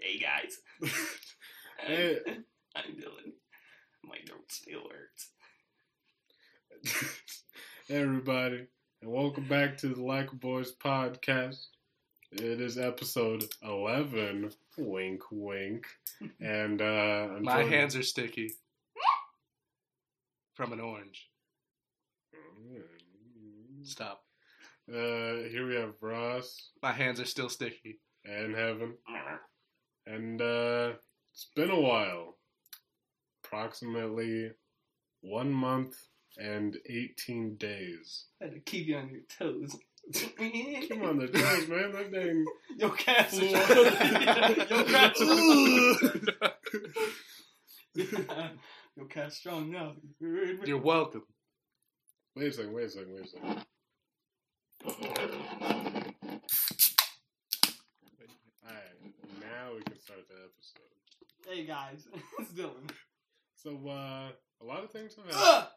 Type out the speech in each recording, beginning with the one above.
Hey guys. Hey. I'm Dylan. My throat still hurts. hey everybody, and welcome back to the Like Boys podcast. It is episode eleven. Wink, wink. And uh, I'm My hands are sticky. From an orange. Stop. Uh, here we have Ross My hands are still sticky. and Heaven, and uh, it's been a while. Approximately one month and eighteen days. had to keep you on your toes. Come on, the toes, man. That dang Yo, cats. flew Yo, cats. off. Yo, cat's strong now. You're welcome. Wait a second, wait a second, wait a second. Alright, now we can start the episode. Hey guys, it's Dylan. So, uh, a lot of things have happened.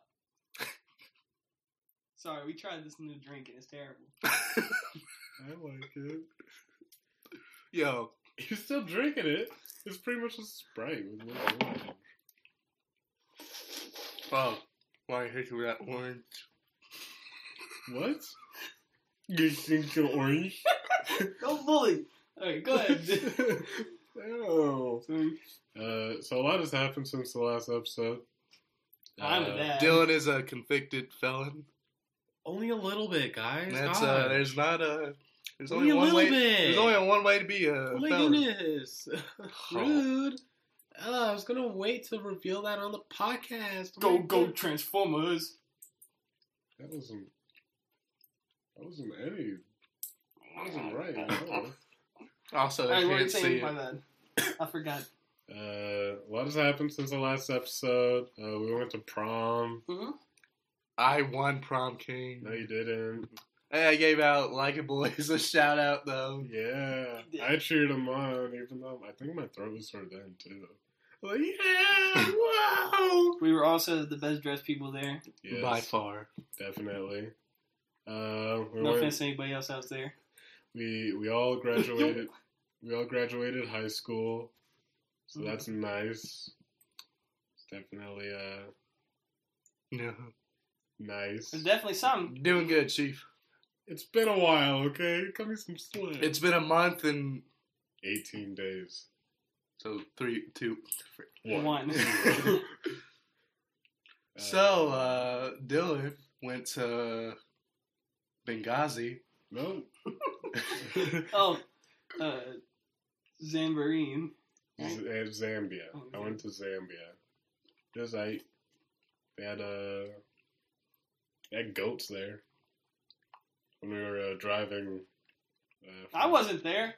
Sorry, we tried this new drink and it's terrible. I like it. Yo, You're still drinking it. It's pretty much a Sprite with a little orange. oh, why hit you with that orange? What? You think you're orange? Don't bully. Alright, go ahead. no. Sorry. Uh, so a lot has happened since the last episode. I'm Uh, a dad. Dylan is a convicted felon. Only a little bit, guys. That's God. uh, there's not a. There's Only only, a one way. bit. There's only a one way to be a Oh my felon. goodness. Rude. Oh, I was gonna wait to reveal that on the podcast. Oh Go, go, God. Transformers. That wasn't. That wasn't any. That wasn't right. No. Also, Alright, they what were you can't see saying? it. My bad. I forgot. Uh, a lot has happened since the last episode. Uh, we went to prom. hmm I won prom king. No, you didn't. Hey, I gave out like a boys a shout out though. Yeah, You did. I cheered him on, even though I think my throat was sore then too. Like, yeah, wow. We were also the best dressed people there. Yes, By far. definitely. Uh, we No went- offense to anybody else out there. we we all graduated. we all graduated high school, so Mhm. that's nice. It's definitely uh No. nice. There's definitely some. Doing good, Chief. It's been a while, okay? Cut me some slack. It's been a month and 18 days. so three, two. One. So, uh, Dylan went to Benghazi. no. oh, uh, Zamborine. Z- Zambia. Oh, I went to Zambia. Just I. They had uh, they had goats there when we were uh, driving. Uh, I wasn't there.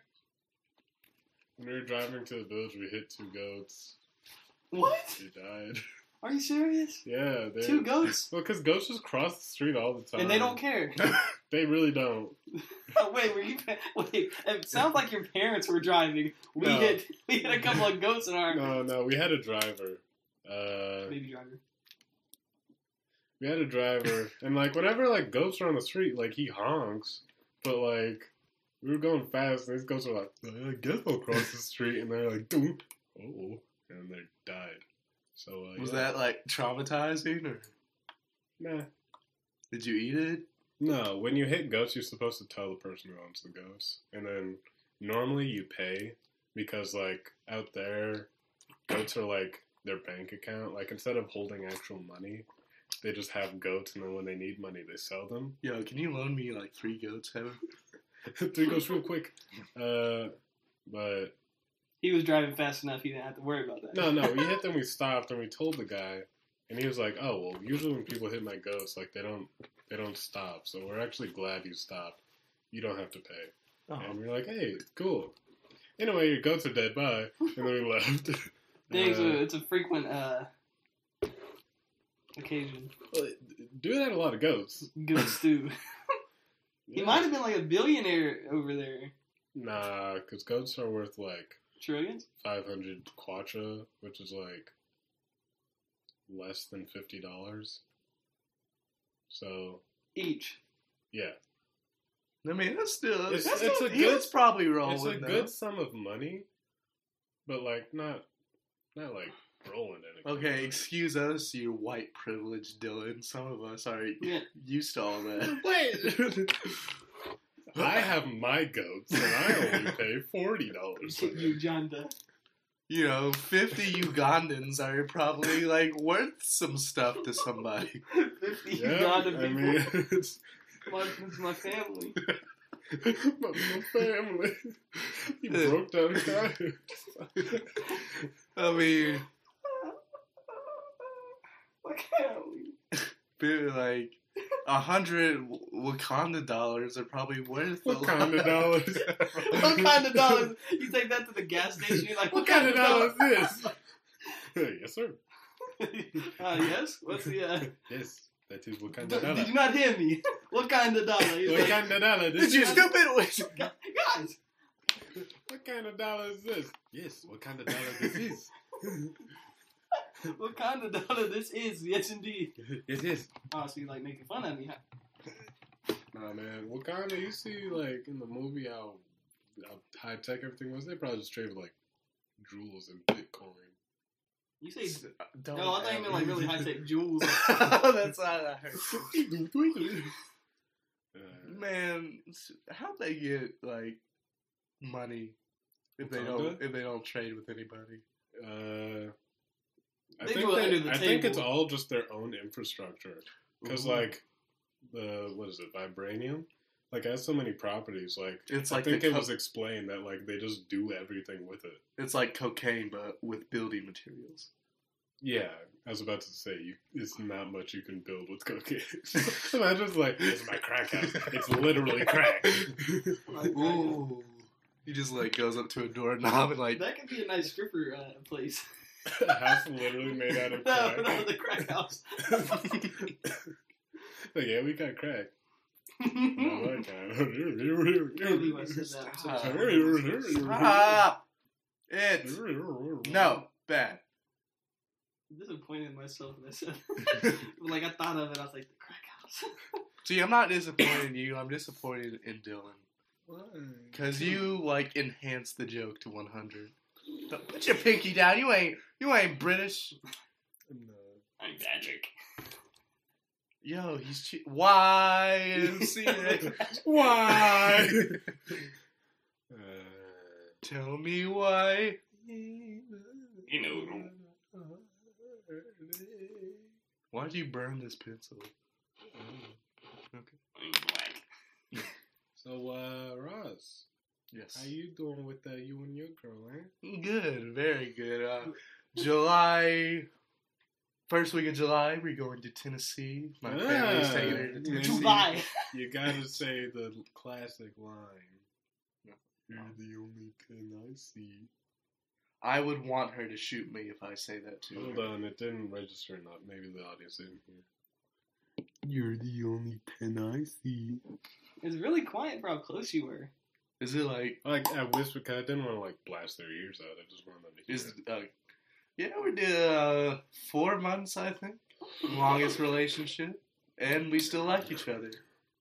When we were driving to the village, we hit two goats. What? They died. Are you serious? yeah, they Two goats? Well, because goats just cross the street all the time, And they don't care. They really don't. Oh, wait, were you? Wait, it sounds like your parents were driving. We No. hit we hit a couple of goats in our No, no, we had a driver. Uh, baby driver. we had a driver, and like whenever like goats are on the street, like he honks, but like we were going fast, and these goats were like, I guess I'll cross the street, and they're like, oh, and they died. So uh, Was yeah. that like traumatizing or nah? did you eat it? No, when you hit goats, you're supposed to tell the person who owns the goats, and then normally you pay because like out there, goats are like their bank account. Like instead of holding actual money, they just have goats, and then when they need money, they sell them. Yo, can you loan me like three goats, Heaven? Three goats real quick. Uh, but He was driving fast enough. He didn't have to worry about that. no, no, we hit them. We stopped, and we told the guy, and he was like, "Oh, well, usually when people hit my goats, like they don't, they don't stop. So we're actually glad you stopped. You don't have to pay." Oh. And we are like, "Hey, cool." Anyway, your goats are dead. Bye. And then we left. Thanks, Uh, it's a frequent uh, occasion. well, do that a lot of goats. Goat stew. He Yeah. might have been like a billionaire over there. Nah, because goats are worth like Trillions? 500 kwacha, which is like less than $50. So, Each. yeah. I mean, that's still It's- that's it's still, a he good- was probably rolling. it's a though. good sum of money, but like not not like rolling in it. Okay, excuse us, you white privileged Dylan. Some of us are Yeah. used to all that. Wait. I have my goats, and I only pay forty dollars. Uganda. You know, 50 Ugandans are probably like worth some stuff to somebody. 50 Yeah, Uganda I people. mean, it's my, it's my family. my, my family. He uh, broke down crying. I mean, my family. be- like a hundred Wakanda dollars are probably worth a What kind of lot. dollars? What kind of dollars? You take that to the gas station, you're like, What kind of dollars is this? yes, sir. Uh, yes? What's the, uh, Yes, that is what kind d- of dollar. did you not hear me? What kind of dollar? He's What kind of dollar? Did This you stupid? Guys, What kind of dollar is this? Yes, what kind of dollar this is? what kind of dollar this is? Yes, indeed. Yes, yes. Oh, so you like making fun of me, huh? Nah, man. Wakanda, you see, like, in the movie how, how high tech everything was? They probably just traded, like, jewels and Bitcoin. You say, Don't no, I thought you meant like really high tech jewels. That's not what I heard. Uh, Man, how'd they get like money if they don't if they don't trade with anybody? uh, I They think do they- under the I think it's all just their own infrastructure. Because, Ooh. like, the, what is it, Vibranium? Like, it has so many properties. Like, it's I like think it co- was explained that, like, they just do everything with it. it's like cocaine but with building materials. Yeah, I was about to say you, it's not much you can build with cocaine. Imagine it's like this is my crack house. It's literally crack. Like, Ooh. He just like goes up to a doorknob and like That could be a nice stripper uh, place. A house literally made out of no, crack. no, the crack house. like, yeah, we got crack. No, I Maybe that. Stop it. No, bad. I'm disappointed in myself when I said like I thought of it, I was like the crack house. See, I'm not disappointed in you. I'm disappointed in Dylan because you like enhanced the joke to 100. Don't Put your pinky down. You ain't you ain't British. No. I'm magic. Yo, he's che- why? See it? Why? Uh, Tell me why. You know. Why'd you burn this pencil? I'm black. So, uh, Ross, Yes. how you doing with uh, you and your girl, eh? Good, very good. Uh, July, first week of July, we're going to Tennessee. My family's Ah. taking her to Tennessee. July. You gotta say the classic line. You're the only pin I see. I would want her to shoot me if I say that to Hold her. on, it didn't register enough. Maybe the audience didn't hear. You're the only pin I see. It's really quiet for how close you were. Is it like Like I whispered, because I didn't want to like blast their ears out. I just wanted them to hear. is it. uh, yeah we did uh, four months I think longest relationship and we still like each other,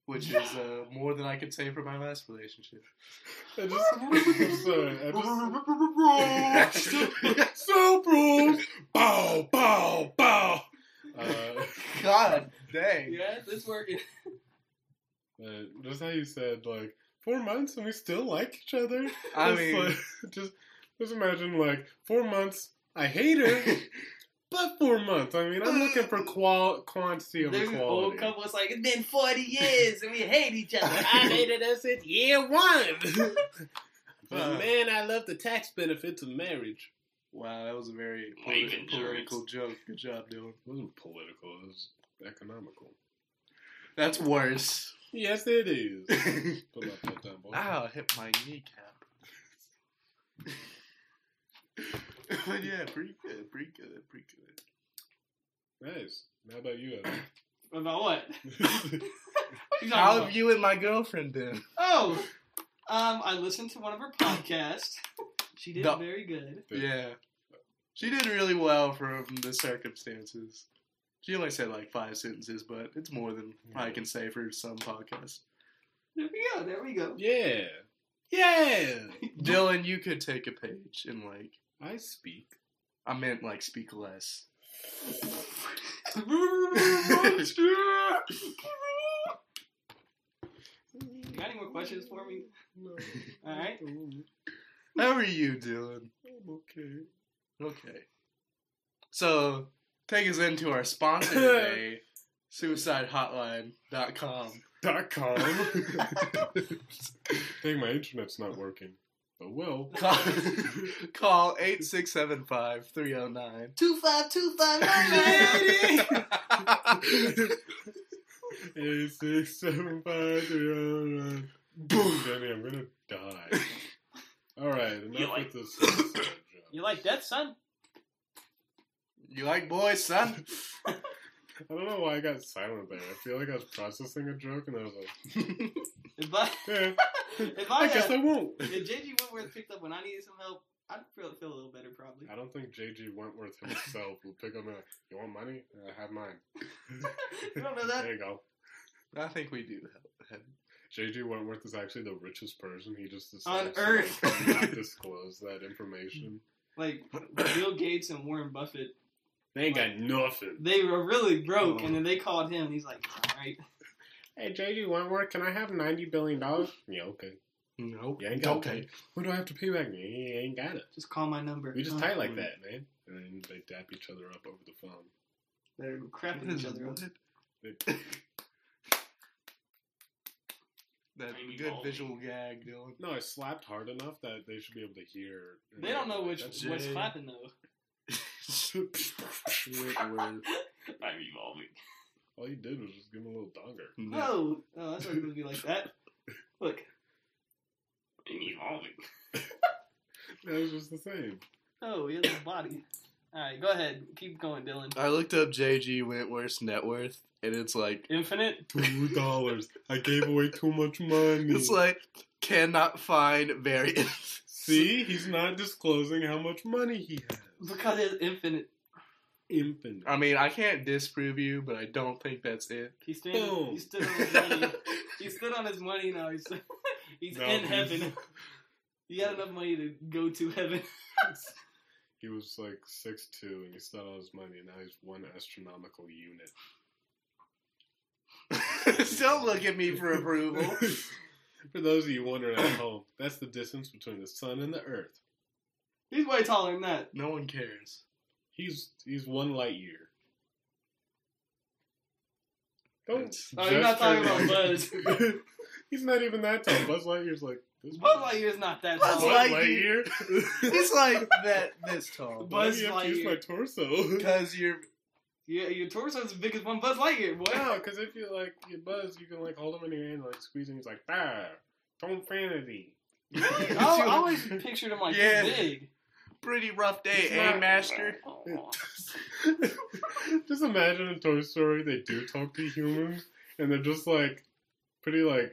which is uh, more than I could say for my last relationship. I just, I'm sorry. I just, so bros, bow, bow, bow. Uh, God dang. Yeah, it's working. but just how you said, like four months and we still like each other. I It's mean, like, just just imagine like four months. I hate her, but four months. I mean, I'm looking for qual quantity over There's an quality. old couple. Like it's been 40 years and we hate each other. I hated us since year one. Uh. man, I love the tax benefits of marriage. wow, that was a very politi- political joke. Good job, Dylan. It wasn't political. It was economical. That's worse. Yes, it is. Pull up that dumb boy. Ow, hit my kneecap. but yeah, pretty good, pretty good, pretty good. Nice. How about you, Evan? About what? What How about? have you and my girlfriend been? Oh, um, I listened to one of her podcasts. She did No. very good. Yeah. She did really well from the circumstances. She only said like five sentences, but it's more than I can say for some podcasts. There we go. There we go. yeah. Yeah. Dylan, you could take a page and like I speak. I meant like speak less. Got any more questions for me? No. All right. How are you Dylan? I'm okay. Okay. So, take us into our sponsor today, suicidehotline.com. Dot com. Dang, my internet's not working. But well. Call, call 8675 309. Two five two five nine Eight six seven five three oh nine. Boom, oh Danny, I'm gonna die. All right, enough You like- with this. suicide joke. You like that, son? You like boys, son? I don't know why I got silent there. I feel like I was processing a joke, and I was like, If I "Yeah, if I I, guess uh, I won't." if JG Wentworth picked up when I needed some help, I'd feel feel a little better probably. I don't think JG Wentworth himself will pick up and like, "You want money? I have mine." You don't know that? There you go. I think we do that. JG Wentworth is actually the richest person. He just On Earth. to like, not disclose that information. Like Bill Gates and Warren Buffett, They ain't got nothing. they were really broke, Oh. and then they called him, and he's like, "All right, Hey, JG Wentworth, can I have ninety billion dollars? Yeah, okay. Nope. You ain't got okay. What do I have to pay back? You ain't got it. just call my number." We just Oh, tight like oh. that, man. And then they dap each other up over the phone. They're crapping each other up. That Amy good Baldy. visual gag, Dylan. no, I slapped hard enough that they should be able to hear. They don't know which That's- what's Jay. clapping though. Whitworth. I'm evolving. All you did was just give him a little donger. No, no, that's not supposed to be like that. Look, I'm evolving. That was just the same. Oh, he has a body. All right, go ahead. Keep going, Dylan. I looked up JG Wentworth's net worth, and it's like Infinite. Two dollars. I gave away too much money. it's like cannot find variance. See, he's not disclosing how much money he has. Because it's infinite. Infinite. I mean, I can't disprove you, but I don't think that's it. He's stood. Boom. He stood on his money. he stood on his money. Now he's he's No, in he's- heaven. He had enough money to go to heaven. He was like six two, and he still on his money. And now he's one astronomical unit. Don't look at me for approval. For those of you wondering at home, that's the distance between the sun and the Earth. He's way taller than that. No one cares. He's he's one light year. Don't. Oh, you're not talking about Buzz. he's not even that tall. Buzz Lightyear's like this. Buzz Lightyear's not that Buzz tall. Buzz Lightyear. Lightyear. He's like that this tall. Why Buzz do you have to use my torso? Because you're Yeah, your torso's as big as one Buzz Lightyear, boy. No, because if you like you buzz, you can like hold him in your hand, like squeeze him. He's like, ah, don't fantasy. I, I always pictured him like Yeah. big. Pretty rough day, It's eh, not- Master? Just imagine in Toy Story they do talk to humans, and they're just like pretty like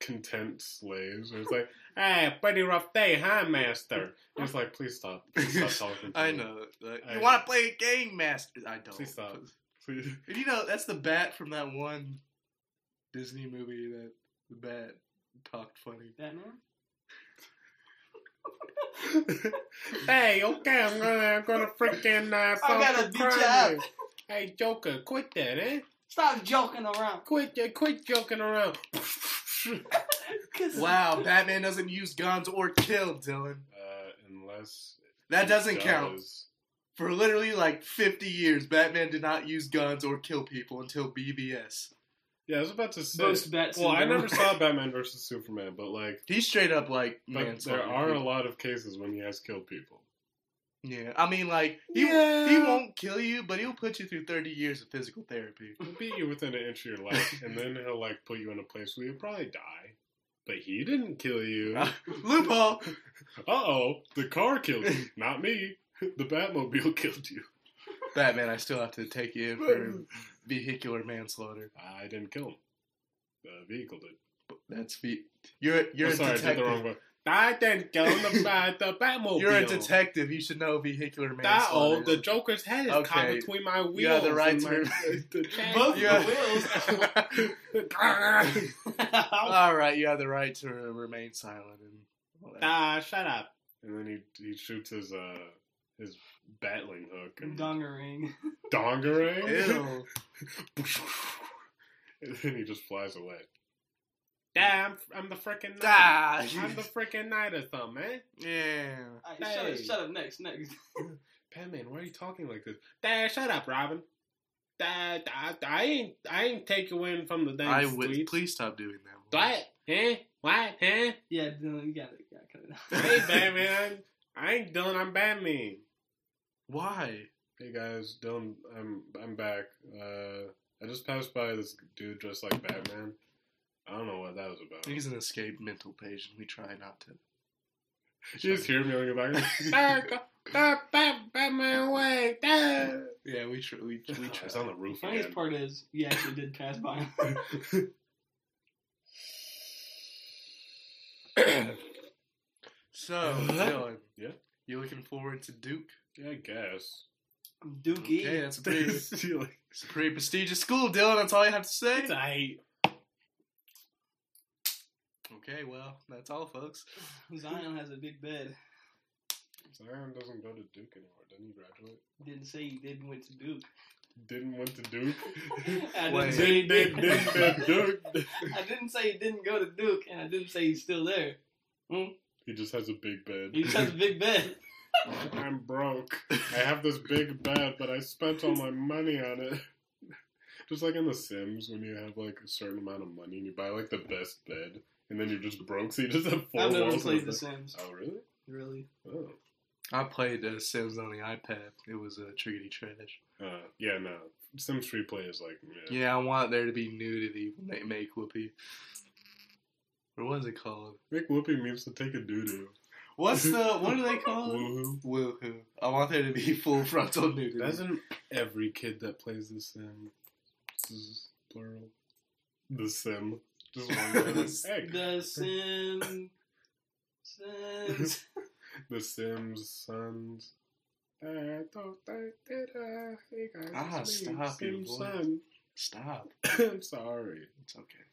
content slaves. And it's like, hey, pretty rough day, huh, Master? And it's like, please stop, please stop talking. To I me. know. Like, I- you want to play a game, Master? I don't. Please stop. Please. And you know, that's the bat from that one Disney movie that the bat talked funny. Batman? Hey, okay, I'm gonna, I'm gonna freaking uh, I gotta beat you up. Hey, Joker, quit that, eh? Stop joking around. Quit, uh, quit joking around. Wow, Batman doesn't use guns or kill, Dylan. Uh, unless That doesn't count. For literally like 50 years, Batman did not use guns or kill people until BVS. Yeah, I was about to say. Post bat well, I never saw Batman versus Superman, but like, He straight up like but there are a lot of cases when he has killed people. Yeah, I mean like he Yeah. he won't kill you, but he'll put you through 30 years of physical therapy. He'll beat you within an inch of your life, and then he'll like put you in a place where you'll probably die. But he didn't kill you. Uh Loophole. Uh oh, the car killed you, not me. The Batmobile killed you. Batman, I still have to take you in for vehicular manslaughter. I didn't kill him. The vehicle did. That's fe- you're you're Oh, a sorry, I did detective. the wrong one. I didn't kill him. The, the Batmobile. You're a detective. You should know vehicular manslaughter. old, the Joker's head is caught between my wheels. You have the right and to- my- the. Both Yeah. the wheels. All right, you have the right to remain silent and all that. ah, shut up. and then he he shoots his uh his battling hook and Dongering. dongerang, Ew. and then he just flies away. Yeah, I'm, I'm the freaking Ah, I'm the freaking knight or something, man. yeah. Alright, shut, up, shut up. Next, next. Batman, why are you talking like this? Dad, shut up, Robin. Dad, I, I ain't I ain't take you from the dang I would. Please stop doing that. What? Huh? What? Huh? Yeah, Dylan, you gotta, you gotta cut it out. Hey, Batman. I ain't Dylan. I'm Batman. Why? Hey guys, Dylan. I'm I'm back. Uh, I just passed by this dude dressed like Batman. I don't know what that was about. He's an escaped mental patient. We try not to. You just hear me on your back. "Dad, go- Dad, Bat- Batman away. Dad." Yeah, we try. We, we try. It's on the The roof funniest again. part is, you actually did pass by him. So, Dylan. Yeah? You looking forward to Duke? yeah, I guess. Dookie. Okay, that's a pretty, It's a pretty prestigious school, Dylan. That's all you have to say. it's aight. Okay, well, that's all, folks. Zion has a big bed. Zion doesn't go to Duke anymore. Didn't he graduate? Didn't say he didn't went to Duke. Didn't went to Duke. I didn't say he did, did. did, did, Duke. I didn't say he didn't go to Duke, and I didn't say he's still there. Hmm? He just has a big bed. He just has a big bed. I'm broke. I have this big bed, but I spent all my money on it. Just like in The Sims, when you have like a certain amount of money and you buy like the best bed, and then you're just broke, so you just have 4 I've never walls. played and The stuff. Sims. Oh really? Really? Oh. I played uh, Sims on the iPad. It was a uh, triggity trash. Uh, yeah, no. Sims free play is like yeah. Yeah, I want there to be nudity when they make Whoopi. What was it called? Make whoopee means to take a doo doo. What's the what do they call it? Woohoo. Woohoo! I want there to be full frontal nudity. Doesn't every kid that plays The Sim, this is plural, The Sim, just one hey, The Sim. Sims. The Sims sons. I thought they did. Uh, hey guys, Ah, it's me, stop your Sim voice. son. Stop. I'm sorry. It's okay.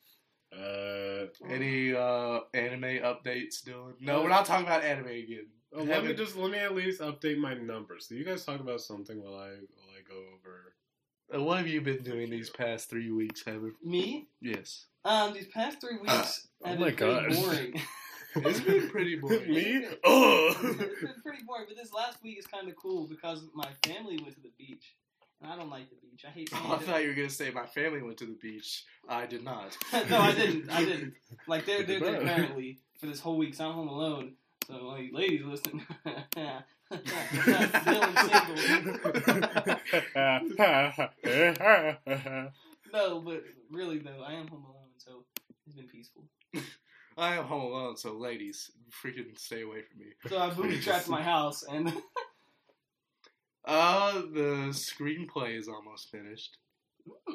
Uh, Any uh anime updates, Dylan? No, we're not talking about anime again. oh, let me just let me at least update my numbers. So you guys talk about something while I while I go over. Uh, what have you been doing these past three weeks, Heather? Me? Yes. Um, these past three weeks Oh have my been pretty gosh. boring. It's been pretty boring. me? it's Oh. been pretty boring, but this last week is kind of cool because my family went to the beach, and I don't like the beach. I hate. Oh, I thought you were gonna say my family went to the beach. I did not. no, I didn't. I didn't. Like they're they're Goodbye. currently for this whole week. So I'm home alone. So you ladies listen. No, but really though, I am home alone, so it's been peaceful. I am home alone, so ladies, freaking stay away from me. So I booby trapped my house, and Uh, the screenplay is almost finished.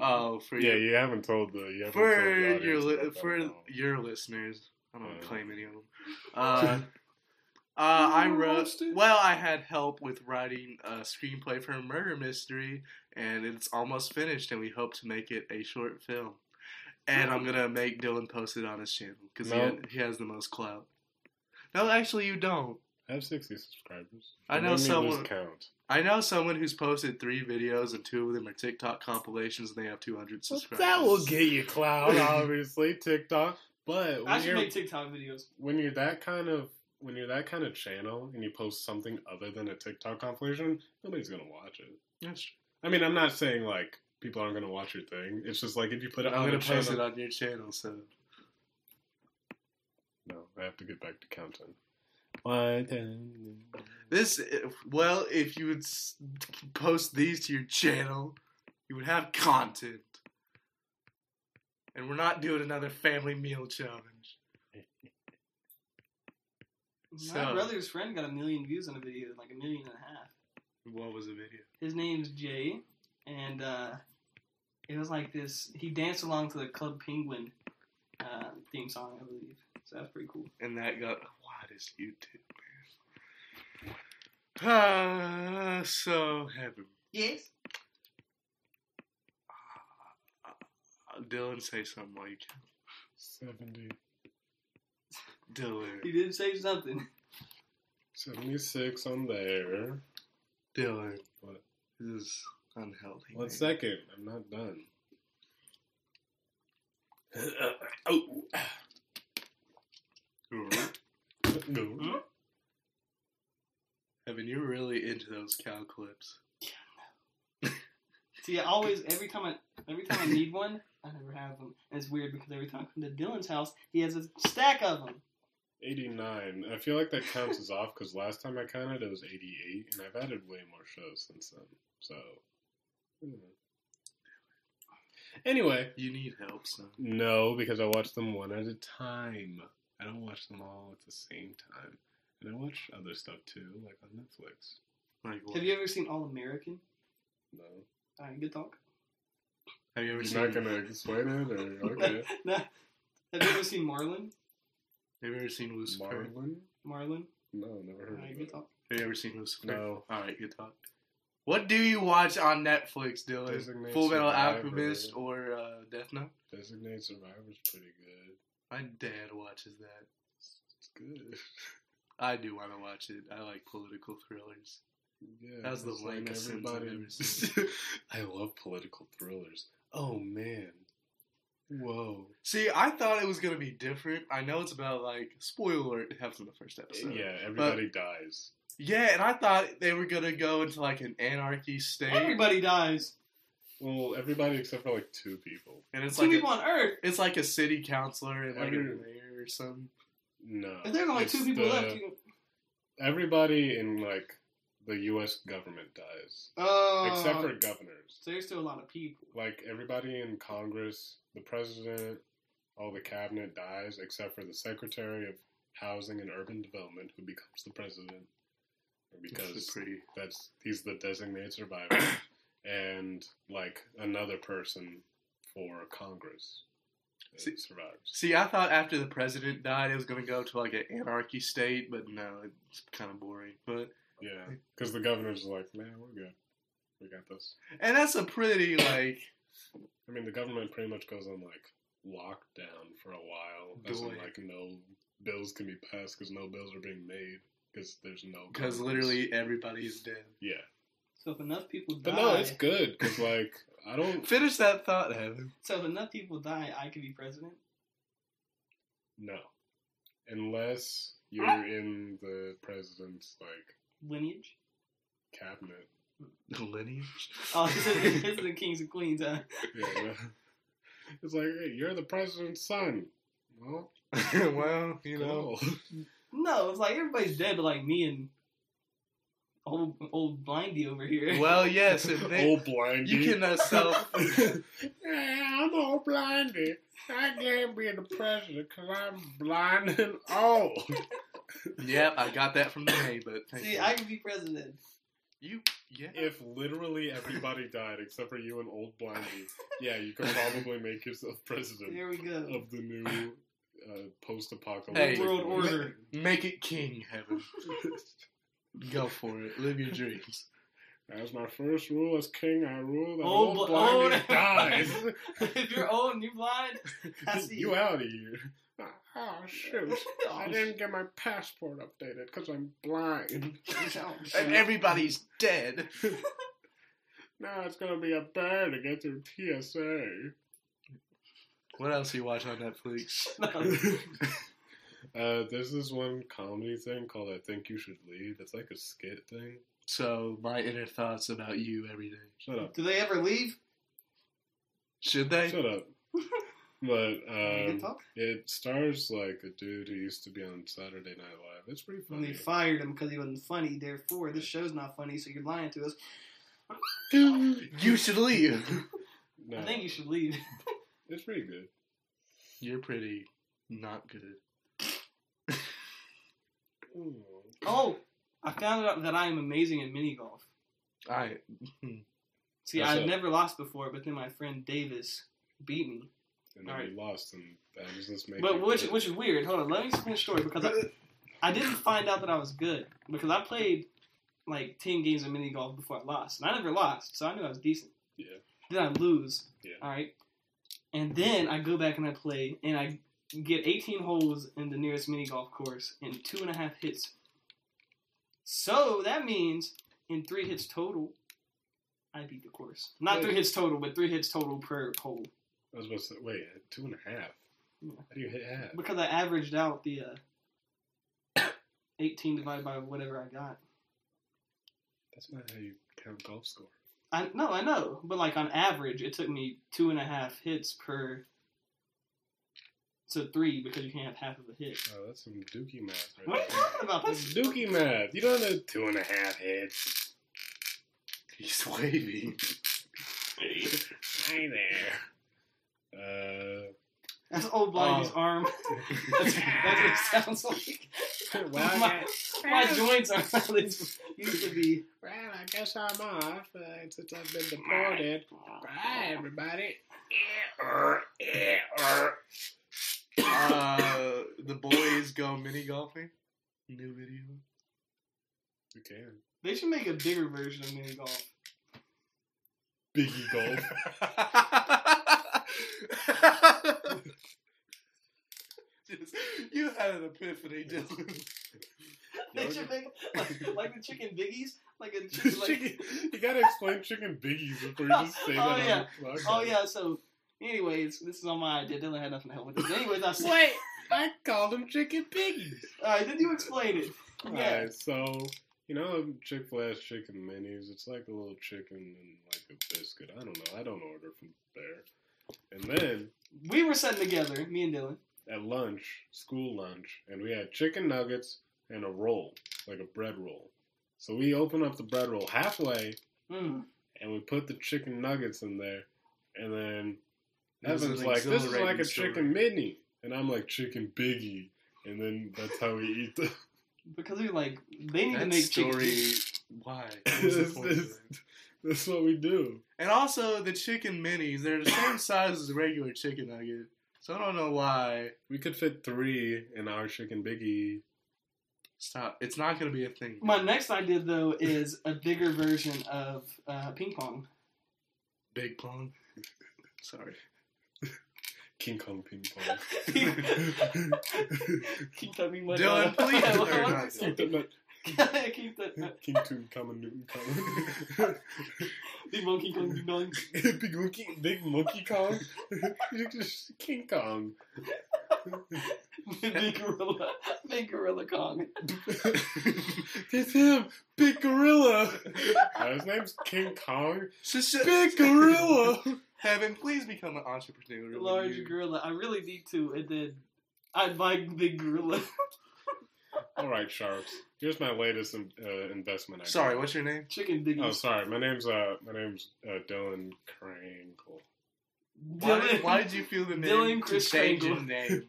Oh, for yeah, your, you haven't told the you haven't for told the your li- that for at your listeners, I don't Uh. claim any of them. Uh, uh, I wrote. Well, I had help with writing a screenplay for a murder mystery, and it's almost finished. And we hope to make it a short film. And I'm gonna make Dylan post it on his channel because No. he, he has the most clout. No, actually, you don't. I have sixty subscribers. I It know made me lose someone- count. I know someone who's posted three videos, and two of them are TikTok compilations, and they have 200 subscribers. that will get you clout, obviously TikTok. But I when should you're make TikTok videos. when you're that kind of when you're that kind of channel and you post something other than a TikTok compilation, nobody's gonna watch it. That's true. I mean, I'm not saying like people aren't gonna watch your thing. It's just like if you put it I'm on gonna post channel. it on your channel, so No, I have to get back to counting. One, this. Well, if you would post these to your channel, you would have content. And we're not doing another family meal challenge. My So- brother's friend got a million views on a video, like a million and a half. What was the video? His name's Jay, and uh, it was like this. He danced along to the Club Penguin uh, theme song, I believe. So that's pretty cool. And that got what is YouTube, man? Ah, so heaven. Yes. Uh, Dylan, say something while you can. seventy. Dylan. He didn't say something. 76 on there. Dylan. What? This is unhealthy. One man. second. I'm not done. oh. No. Evan, you're really into those cow clips. Yeah. See, I always every time I every time I need one, I never have them. And it's weird because every time I come to Dylan's house, he has a stack of them. 89. I feel like that counts as off because last time I counted it was 88, and I've added way more shows since then. So. hmm. Anyway, You need help, son. no, because I watch them one at a time. I don't watch them all at the same time. And I watch other stuff too, like on Netflix. Like, what? Have you ever seen All American? No. All right, good talk. Have you ever You're seen? not gonna explain it, or okay? Nah. Have you ever seen Marlon? Have you ever seen Lucifer? Marlon? Marlon? No, never heard right, of good it. talk. Have you ever seen Lucifer? No. All right, good talk. What do you watch on Netflix, Dylan? Designated Full Metal Survivor. Alchemist or uh, Death Note? Designated Survivor's pretty good. My dad watches that. It's good. I do want to watch it. I like political thrillers. Yeah, That was the like sentence I've ever seen. I love political thrillers. Oh man. Whoa. See, I thought it was gonna be different. I know it's about like spoiler alert. It happens in the first episode. yeah, everybody dies. Yeah, and I thought they were gonna go into like an anarchy state, Everybody dies. Well, everybody except for like two people. and it's Two like people a, on Earth. it's like a city councilor and like a mayor or something. No. If there's only two people the- left, you Everybody in like the U.S. government dies, Oh. except for governors. So there's still a lot of people. Like everybody in Congress, the president, all the cabinet dies, except for the Secretary of Housing and Urban Development, who becomes the president, because It's pretty. that's he's the designated survivor, and like another person for Congress See- survives. See, I thought after the president died, it was gonna go to like an anarchy state, but no, it's kind of boring. But Yeah, because the governor's like, man, we're good, we got this. and that's a pretty like I mean, the government pretty much goes on like lockdown for a while, as in like no bills can be passed because no bills are being made because there's no. because literally everybody's dead. yeah, So if enough people die, but no, it's good because like I don't Finish that thought, Evan. so if enough people die, I could be president. no, unless you're ah! in the president's like Lineage. cabinet. Lineage. Oh, this is, the kings and queens. Huh? Yeah, yeah. it's like hey, you're the president's son. Well, well, you know. No, it's like everybody's dead, but like me and old old blindy over here. Well, yes, if they, old blindy. you can uh, self. yeah, I'm old blindy. I can't be the president because I'm blind and old. yep, I got that from the name, but thank See, you. I can be president. you, yeah. If literally everybody died except for you and old blindy, yeah, you could probably make yourself president There we go. of the new uh, post-apocalyptic Hey. World order. Make it king, heaven. Go for it. Live your dreams. As my first rule as king, I rule that oh, Old old, bl- blindy old- oh, dies. if you're old and you're blind, I see you out of here. Ah, oh, shoot. Oh, I didn't get my passport updated because I'm blind. Oh, And everybody's dead. now it's going to be a bear to get through TSA. What else do you watch on Netflix? Uh, there's this one comedy thing called I Think You Should Leave. It's like a skit thing. So, my inner thoughts about you every day. Shut up. Do they ever leave? Should they? Shut up. But um, it stars like a dude who used to be on Saturday Night Live. It's pretty When they funny. fired him because he wasn't funny, therefore this show's not funny, so you're lying to us. You should leave. No, I think you should leave. it's pretty good. You're pretty not good. Mm. Oh, I found out that I am amazing at mini golf. I hmm. See, That's I've it. never lost before, but then my friend Davis beat me. And then Alright. we lost, and that was just making. But which which is weird. Hold on, let me finish the story because I, I didn't find out that I was good because I played like ten games of mini golf before I lost, and I never lost, so I knew I was decent. Yeah. Then I lose. Yeah. All right. And then I go back and I play, and I get 18 holes in the nearest mini golf course, and two and a half hits So that means in three hits total, I beat the course. Not three hits total, but three hits total per hole. I was about to say, wait, two and a half. Yeah. How do you hit half? Because I averaged out the uh, 18 divided by whatever I got. That's not how you count golf score. I no, I know, but like on average, it took me two and a half hits per. So three because you can't have half of a hit. Oh, that's some dookie math right What are you there. talking about? That's dookie math. You don't know two and a half hits. He's waving. Hi there. Uh, that's old Blindy's Oh. arm. That's, that's what it sounds like. well, my, my joints are how they used to be. well, I guess I'm off uh, since I've been deported. Bye, everybody. Uh, the boys go mini golfing. New video. You can. They should make a bigger version of mini golf. Biggie golf. Just, you had an epiphany, Dylan. They should make like, like the chicken biggies, like a chicken. Like, chicken, you gotta explain chicken biggies before you just say Oh, that yeah. on the podcast. oh yeah, so anyways, this is on my idea. Dylan had nothing to help with this. Anyways, I said, Wait, I called them chicken piggies. all right, then you explain it. Yeah. Alright, so you know Chick Fil A's chicken minis. It's like a little chicken and like a biscuit. I don't know. I don't order from there. And then We were sitting together, me and Dylan. at lunch, school lunch, and we had chicken nuggets and a roll, like a bread roll. So we open up the bread roll halfway, Mm. and we put the chicken nuggets in there, and then It was Evan's like, "This is like a story. chicken mini," and I'm like, "Chicken biggie," and then that's how we eat them. Because we like they need to That make chicken. story. Why? What the This- point of this- it? That's what we do. And also the chicken minis, they're the same size as a regular chicken nugget. So I don't know why. We could fit three in our chicken biggie. Stop. It's not gonna be a thing. My next idea though is a bigger version of uh, ping pong. big pong. Sorry. King Kong ping pong. Keep that being my Dylan, please. Or not it say? Keep that- Keep that. King Toon Common Newton Common. Big monkey Kong Ding Dong. big monkey, big monkey Kong. King Kong. Big gorilla. Big gorilla Kong. it's him, Big Gorilla. Uh, his name's King Kong. Big Gorilla. Heaven, please become an entrepreneur. Large You- gorilla. I really need to, and then I'd buy big gorilla. All right, sharks. Here's my latest um, uh, investment idea. Sorry, what's your name? Chicken biggies. Oh, sorry. My name's uh, my name's uh, Dylan Krangle. Why, Dylan. why did you feel the need Dylan to Chris change Kringle. your name?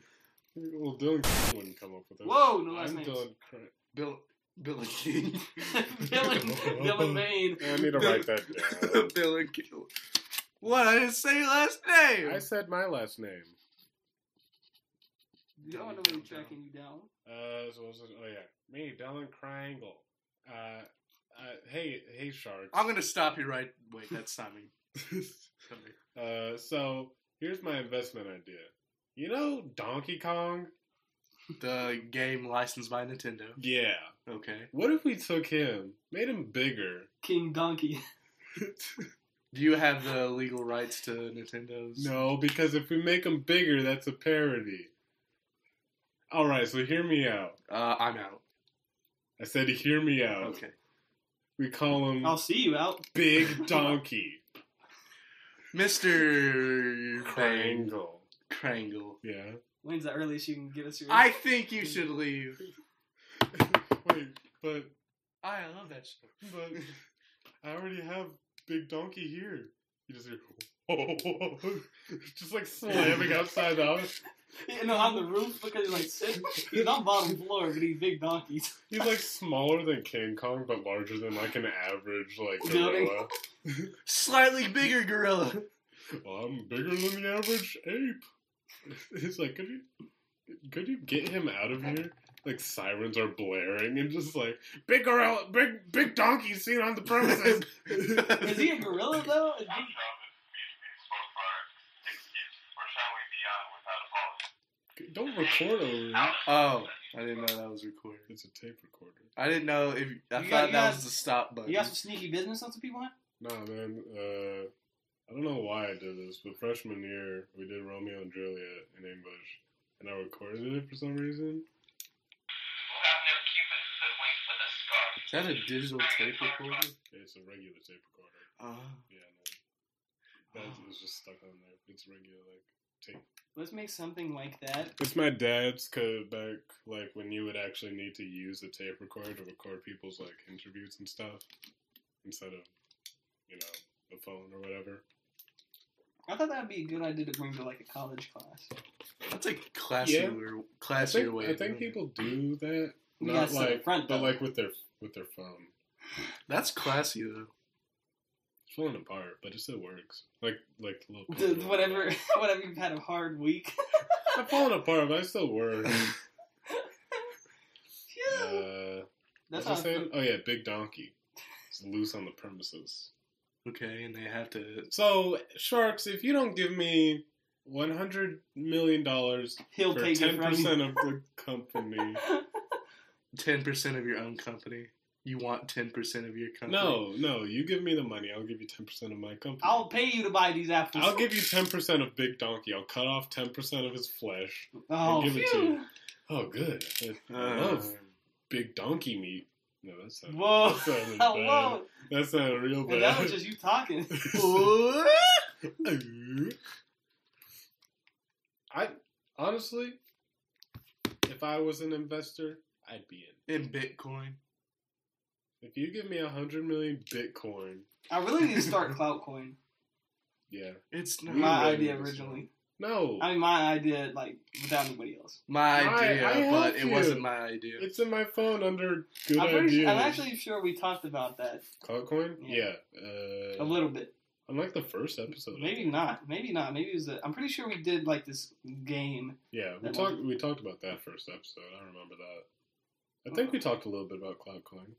Well, Dylan wouldn't come up with it. Whoa, no last I'm names. Dylan Krangle. Bill Billy King. Dylan, Dylan Maine. I need to write that down. Bill and Kill. What? I didn't say last name. I said my last name. You don't know he's tracking you down. Uh, so it? Oh yeah, me, Dylan Krangle. Uh, uh, hey, hey, sharks. I'm gonna stop you right. Wait, that's timing. Sorry. uh, so here's my investment idea. You know Donkey Kong? The game licensed by Nintendo. Yeah. Okay. What if we took him, made him bigger? King Donkey. Do you have the legal rights to Nintendo's? no, because if we make him bigger, that's a parody. All right, so hear me out. Uh, I'm out. I said, hear me out. Okay. We call him I'll see you out. Big Donkey Mr. Bang Krangle. Krangle. Yeah. When's the earliest you can give us your? I think you should leave. Wait, but I love that show. but I already have Big Donkey here. You just hear, oh, just like slamming outside the house. You know, on the roof because he's like sitting. He's on bottom floor, but he's big donkeys. He's like smaller than King Kong, but larger than like an average like gorilla. Slightly bigger gorilla. Well, I'm bigger than the average ape. It's like, could you, could you get him out of here? Like sirens are blaring and just like big gorilla, big big donkey seen on the premises. Is he a gorilla though? Is he- Don't record over. Oh, I didn't know that was recorded. It's a tape recorder. I didn't know if I You thought got- that got- was the stop button. You got some sneaky business on some people? Huh? Nah, man. Uh, I don't know why I did this, but freshman year we did Romeo and Juliet in English, and I recorded it for some reason. Is that a digital tape recorder? It's a regular tape recorder. Uh, Yeah, no, that was just stuck on there. It's regular like tape. Let's make something like that. It's my dad's code back, like when you would actually need to use a tape recorder to record people's like interviews and stuff, instead of, you know, a phone or whatever. I thought that would be a good idea to bring to like a college class. that's a classier, Yeah. classier I think, way. I think doing it. people do that, not like, front, but though. like with their with their phone. That's classy though. It's falling apart, but it still works. Like like the little whatever, whatever you've had a hard week. I'm falling apart, but I still work. Uh, That's what's I how. saying? Oh yeah, Big Donkey. It's loose on the premises. Okay, and they have to. So sharks, if you don't give me one hundred million dollars He'll for take ten percent of the company, Ten percent of your own company. You want ten percent of your company? no, no, you give me the money. I'll give you ten percent of my company. I'll pay you to buy these apples. I'll give you ten percent of Big Donkey. I'll cut off ten percent of his flesh. Oh, give it to you. Oh, good. I, I Uh, love Big Donkey meat. No, that's not. Whoa. That sounded bad. whoa. That sounded real And bad. that was just you talking. I honestly, if I was an investor, I'd be in. in Bitcoin. If you give me a hundred million Bitcoin, I really need to start Cloutcoin. yeah, It's not My really idea originally. no, I mean, my idea, like without anybody else. my I- idea, I but it you. wasn't my idea. it's in my phone under good I'm, ideas. sure, I'm actually sure we talked about that Cloutcoin, Yeah. yeah, uh, a little bit. Unlike the first episode, Maybe not. Maybe not. Maybe it was. A, I'm pretty sure we did like this game. Yeah, we talked. wasn't- We talked about that first episode. I remember that. I think we talked a little bit about Cloutcoin.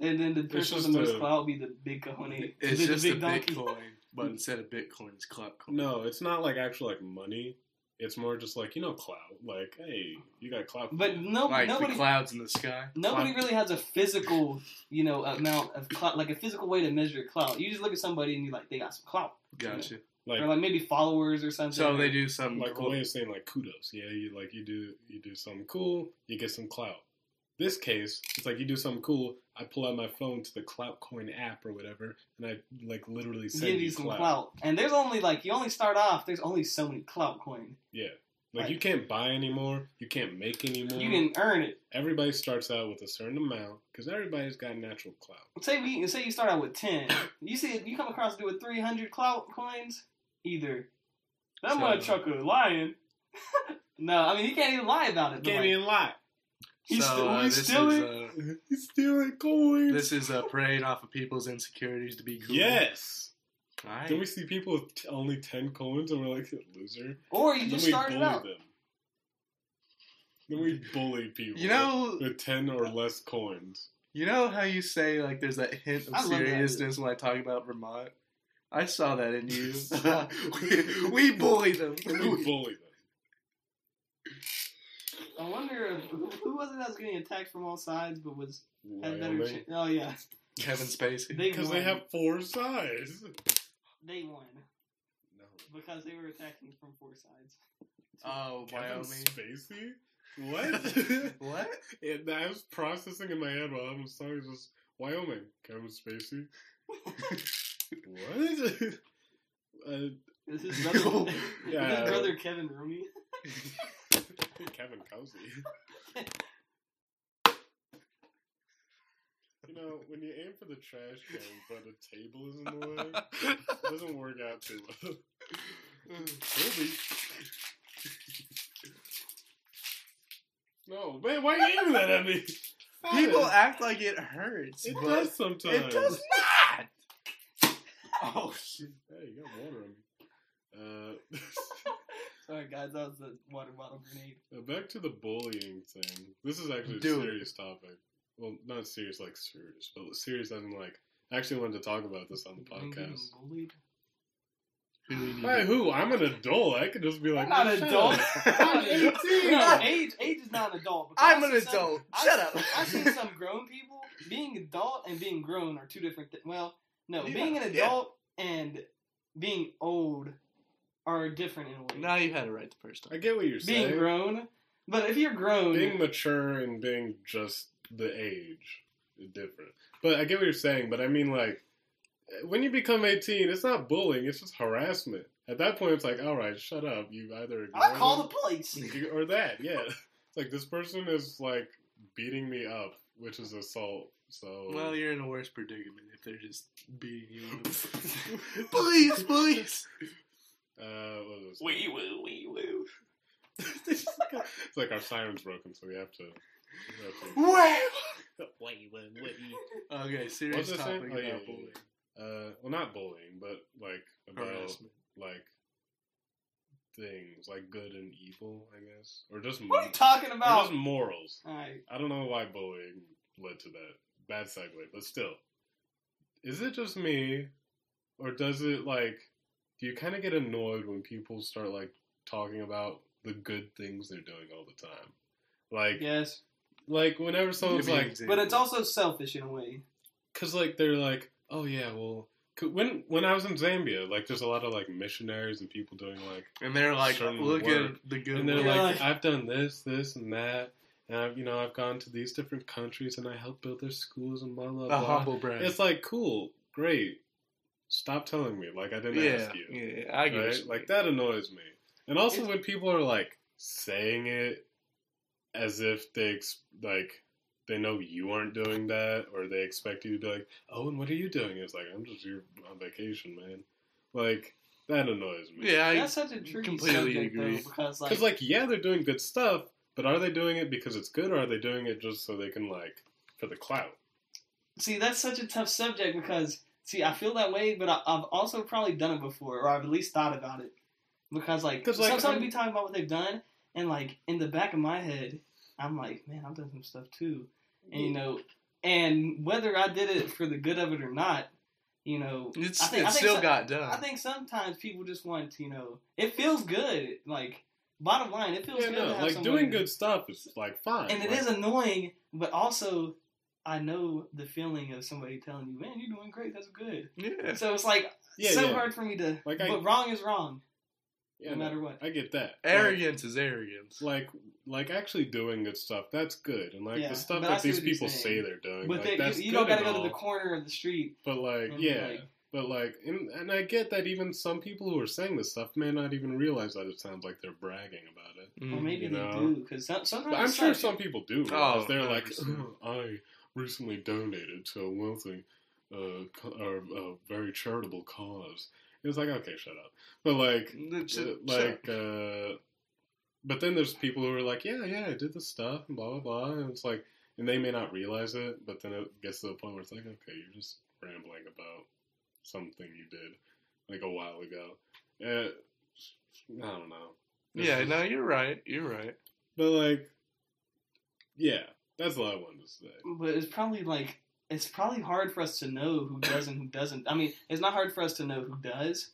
And then the person with just the most a- clout be the big cojones. It's the, just the a big donkey. Bitcoin, but instead of Bitcoin, it's Cloutcoin. No, it's not like actual like money. It's more just like you know clout. Like, hey, you got clout. But no, like nobody, the clouds in the sky. nobody Clout- really has a physical, you know, amount of clout, like a physical way to measure clout. You just look at somebody and you're like, they got some clout, Gotcha. like or like maybe followers or something. So they do some. like a way of saying like kudos. Yeah, you like you do you do something cool, you get some clout. This case, it's like you do something cool. I pull out my phone to the Cloutcoin app or whatever, and I like literally send give you you some clout. clout. And there's only like you only start off. There's only so many clout coin. Yeah, like Like- you can't buy anymore. You can't make anymore. You can earn it. Everybody starts out with a certain amount because everybody's got natural clout. Say we say you start out with ten. You see you come across a dude with three hundred clout coins. Either that So- motherfucker lying. no, I mean he can't even lie about it. but, Can't like, even lie. He's so, still, uh, he's this still is, uh, He's stealing coins. this is uh, preying off of people's insecurities to be cool. Yes. Alright. Then we see people with t- only ten coins, and we're like, loser. Or you then just we started bully out. them. Then we bully people. You know, with ten or less coins. you know how you say like there's that hint of I seriousness when I talk about Vermont. I saw that in you. we, we bully them. We bully them. I wonder if, who, who was it that was getting attacked from all sides, but was had better. Wyoming. Ch- oh yeah, Kevin Spacey. they Because won. they have four sides. they won No. because they were attacking from four sides. oh, Kevin Wyoming. Spacey? What? What? it, I was processing in my head while I was talking. It was Wyoming. Kevin Spacey. what? uh, Is his brother, Yeah. is his brother Kevin Rooney? Kevin Cousy. You know, when you aim for the trash can, but a table is in the way, it doesn't work out too well. Be. No, man, why are you aiming that at me? People act like it hurts. it. It does sometimes. It does not. Oh shit! Hey, you got water on me. Uh, Sorry guys, that was the water bottle grenade. uh, back to the bullying thing. This is actually a Dude. serious topic. Well, not serious like serious, but serious as in like I actually wanted to talk about this on the podcast. bullied. Who we need Hey, who? I'm an adult. I could just be like, I'm not "Oh, an adult. I'm 18. no, age age is not an adult. because I'm an seen some- adult. I've- Shut up. I've seen some grown people. Being adult and being grown are two different things. Well, no, Yeah, being an yeah. adult and being old are different in a way. Now you had it right the first time. I get what you're saying. being grown, but if you're grown, being mature and being just the age is different. But I get what you're saying. But I mean, like, when you become 18, it's not bullying; it's just harassment. At that point, it's like, all right, shut up. You either I call the police. or that. Yeah, it's like this person is like beating me up, which is assault. So Well, you're in a worse predicament if they're just beating you up. police, police. Uh, what was it? Wee woo, wee woo. it's like our siren's broken, so we have to. We have to Wow. Wait, wait, wait. Okay, serious What's this topic thing? about Oh, yeah, yeah, bullying. Uh, well, not bullying, but like about Harassment. like things like good and evil, I guess, or just What are you talking about? just morals. Alright. I don't know why bullying led to that. Bad segue, but still, is it just me, or does it like? Do you kind of get annoyed when people start like talking about the good things they're doing all the time? Like, Yes, like whenever someone's Give me an like, example. but it's also selfish in a way. Cause like they're like, oh yeah, well, when when I was in Zambia, like there's a lot of like missionaries and people doing like, and they're like, look work. at the good and they're work. Like, like- I've done this, this, and that, and I've you know I've gone to these different countries and I helped build their schools and blah blah a blah. humble brag. It's like cool, great. Stop telling me like I didn't yeah, ask you. yeah, I get right? it. Like that annoys me. And also It's- when people are like saying it as if they ex- like they know you aren't doing that, or they expect you to be like, "Oh, and what are you doing?" It's like I'm just here on vacation, man. Like that annoys me. Yeah, I That's such a tricky completely subject, agree. though, because like, because like yeah, they're doing good stuff, but are they doing it because it's good, or are they doing it just so they can like for the clout? see, that's such a tough subject because see, I feel that way, but I, I've also probably done it before, or I've at least thought about it. Because like, like, sometimes I'm- be um, talking about what they've done, and like in the back of my head, I'm like, man, I've done some stuff too, and you know, and whether I did it for the good of it or not, you know, it's I think, it I think still so- got done. I think sometimes people just want to, you know, it feels good. Like, bottom line, it feels Yeah, good no, have like doing good stuff is like fine, and it is annoying, but also I know the feeling of somebody telling you, "Man, you're doing great. That's good." yeah, So it's like Yeah, so yeah. hard for me to. Like, I- but wrong is wrong, yeah, no no, matter what. I get that. Like, arrogance is arrogance. like like actually doing good stuff that's good and like Yeah, the stuff that these people say they're doing But like they, that's you, you good don't got to and go to the corner of the street. but like yeah like- but like and, and i get that even some people who are saying this stuff may not even realize that it sounds like they're bragging about it Mm. Or maybe you they know. do because sometimes but i'm sure not- some people do Oh, they're like 100%. i recently donated to a wealthy uh, or a very charitable cause. It's like okay shut up. But like uh, like uh but then there's people who are like yeah yeah i did this stuff and blah blah blah and it's like and they may not realize it but then it gets to the point where it's like okay you're just rambling about something you did like a while ago. Uh, i don't know. Yeah, no, you're right. You're right. but like yeah that's all i wanted to say But it's probably like it's probably hard for us to know who does and who doesn't. I mean, it's not hard for us to know who does,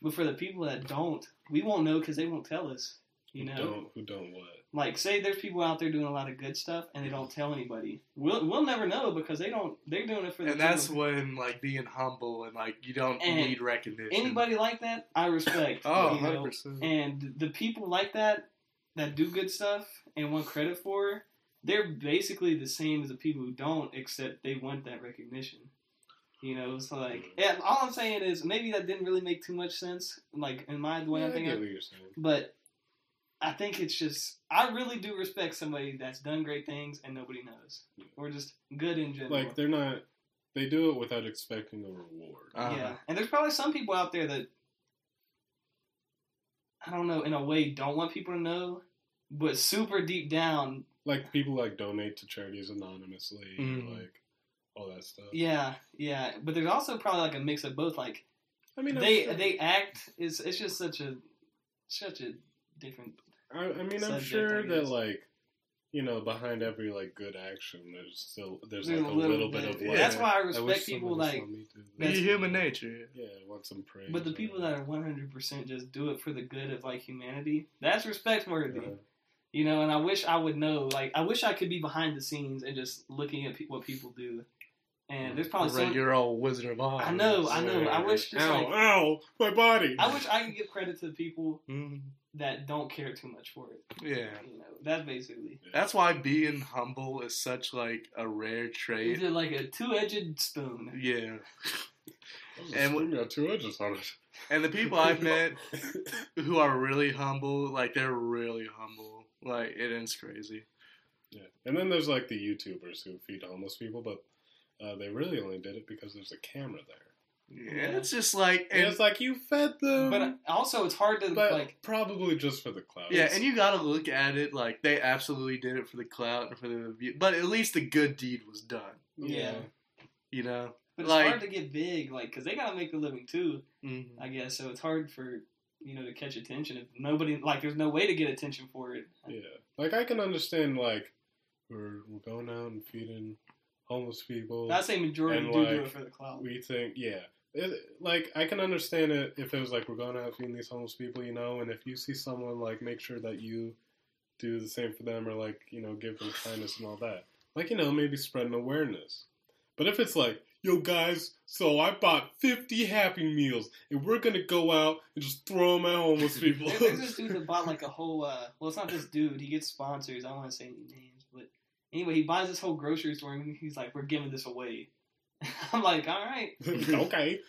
but for the people that don't, we won't know because they won't tell us. You who know, don't who don't what like say there's people out there doing a lot of good stuff and they don't tell anybody. We'll we'll never know because they don't. They're doing it for the. And that's people. when like being humble and like you don't And need recognition. anybody like that. I respect. Oh, 100 percent. And the people like that that do good stuff and want credit for, they're basically the same as the people who don't, except they want that recognition. You know, so like, yeah. All I'm saying is maybe that didn't really make too much sense, like in my the way yeah, I'm I thinking. get what you're saying But I think it's just I really do respect somebody that's done great things and nobody knows, or just good in general. like they're not they do it without expecting a reward Uh-huh. Yeah, and there's probably some people out there that I don't know, in a way, don't want people to know, but super deep down, like people like donate to charities anonymously, Mhm. like all that stuff. yeah, yeah. But there's also probably like a mix of both. Like I mean, they sure, they act is it's just such a such a different. I, I mean, I'm sure that like you know, behind every like good action, there's still there's, There's like a little, bit, of bit. like. That's why I wish respect people like. saw me Be human nature. Yeah, I want some praise. But the people that are 100% just do it for the good of like humanity, that's respect worthy. whatever. You know, and I wish I would know. Like, I wish I could be behind the scenes and just looking at pe- what people do. And there's probably Right, some. your old Wizard of Oz. I know, I know. I wish just ow, like ow, my body. I wish I could give credit to the people Mhm. that don't care too much for it. Yeah. You know, that's basically. That's why being humble is such like a rare Is trait. it like a two-edged spoon? Yeah. and and we got two edges on it. And the people I've met who are really humble, like they're really humble. Like it is crazy. Yeah, and then there's like the YouTubers who feed homeless people, but uh, they really only did it because there's a camera there. Yeah, it's just like And and it's like you fed them, But also, it's hard to but like. probably just for the clout. yeah, and you gotta look at it like they absolutely did it for the clout and for the view, but at least the good deed was done. Yeah. You know, But it's like hard to get big, like, because they gotta make a living too. mhm. I guess so. It's hard for you know to catch attention if nobody like. There's no way to get attention for it. Yeah, like I can understand like we're we're going out and feeding homeless people. I say majority do do it for the clout. we think, yeah, it, like I can understand it if it was like we're going out and feeding these homeless people, you know, and if you see someone like make sure that you do the same for them or like you know give them kindness and all that, like you know maybe spreading awareness. But if it's like, yo guys, so I bought fifty Happy Meals and we're gonna go out and just throw them at homeless people. There- There's this dude that bought like a whole. uh Well, it's not this dude. He gets sponsors. I don't want to say any names, but anyway, he buys this whole grocery store and he's like, "We're giving this away." I'm like, "All right." okay.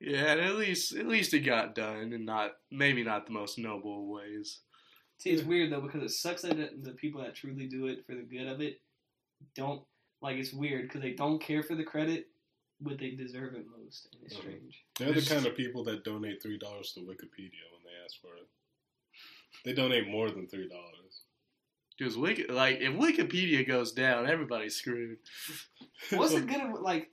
yeah, at least at least it got done, and not maybe not the most noble ways. See, it's weird though because it sucks that the- the people that truly do it for the good of it don't like. It's weird because they don't care for the credit, but they deserve it most, and it's Mhm. strange. They're the kind of people that donate three dollars to Wikipedia when they ask for it. They donate more than three dollars. Because Wiki, like if Wikipedia goes down, everybody's screwed. What's the good of like?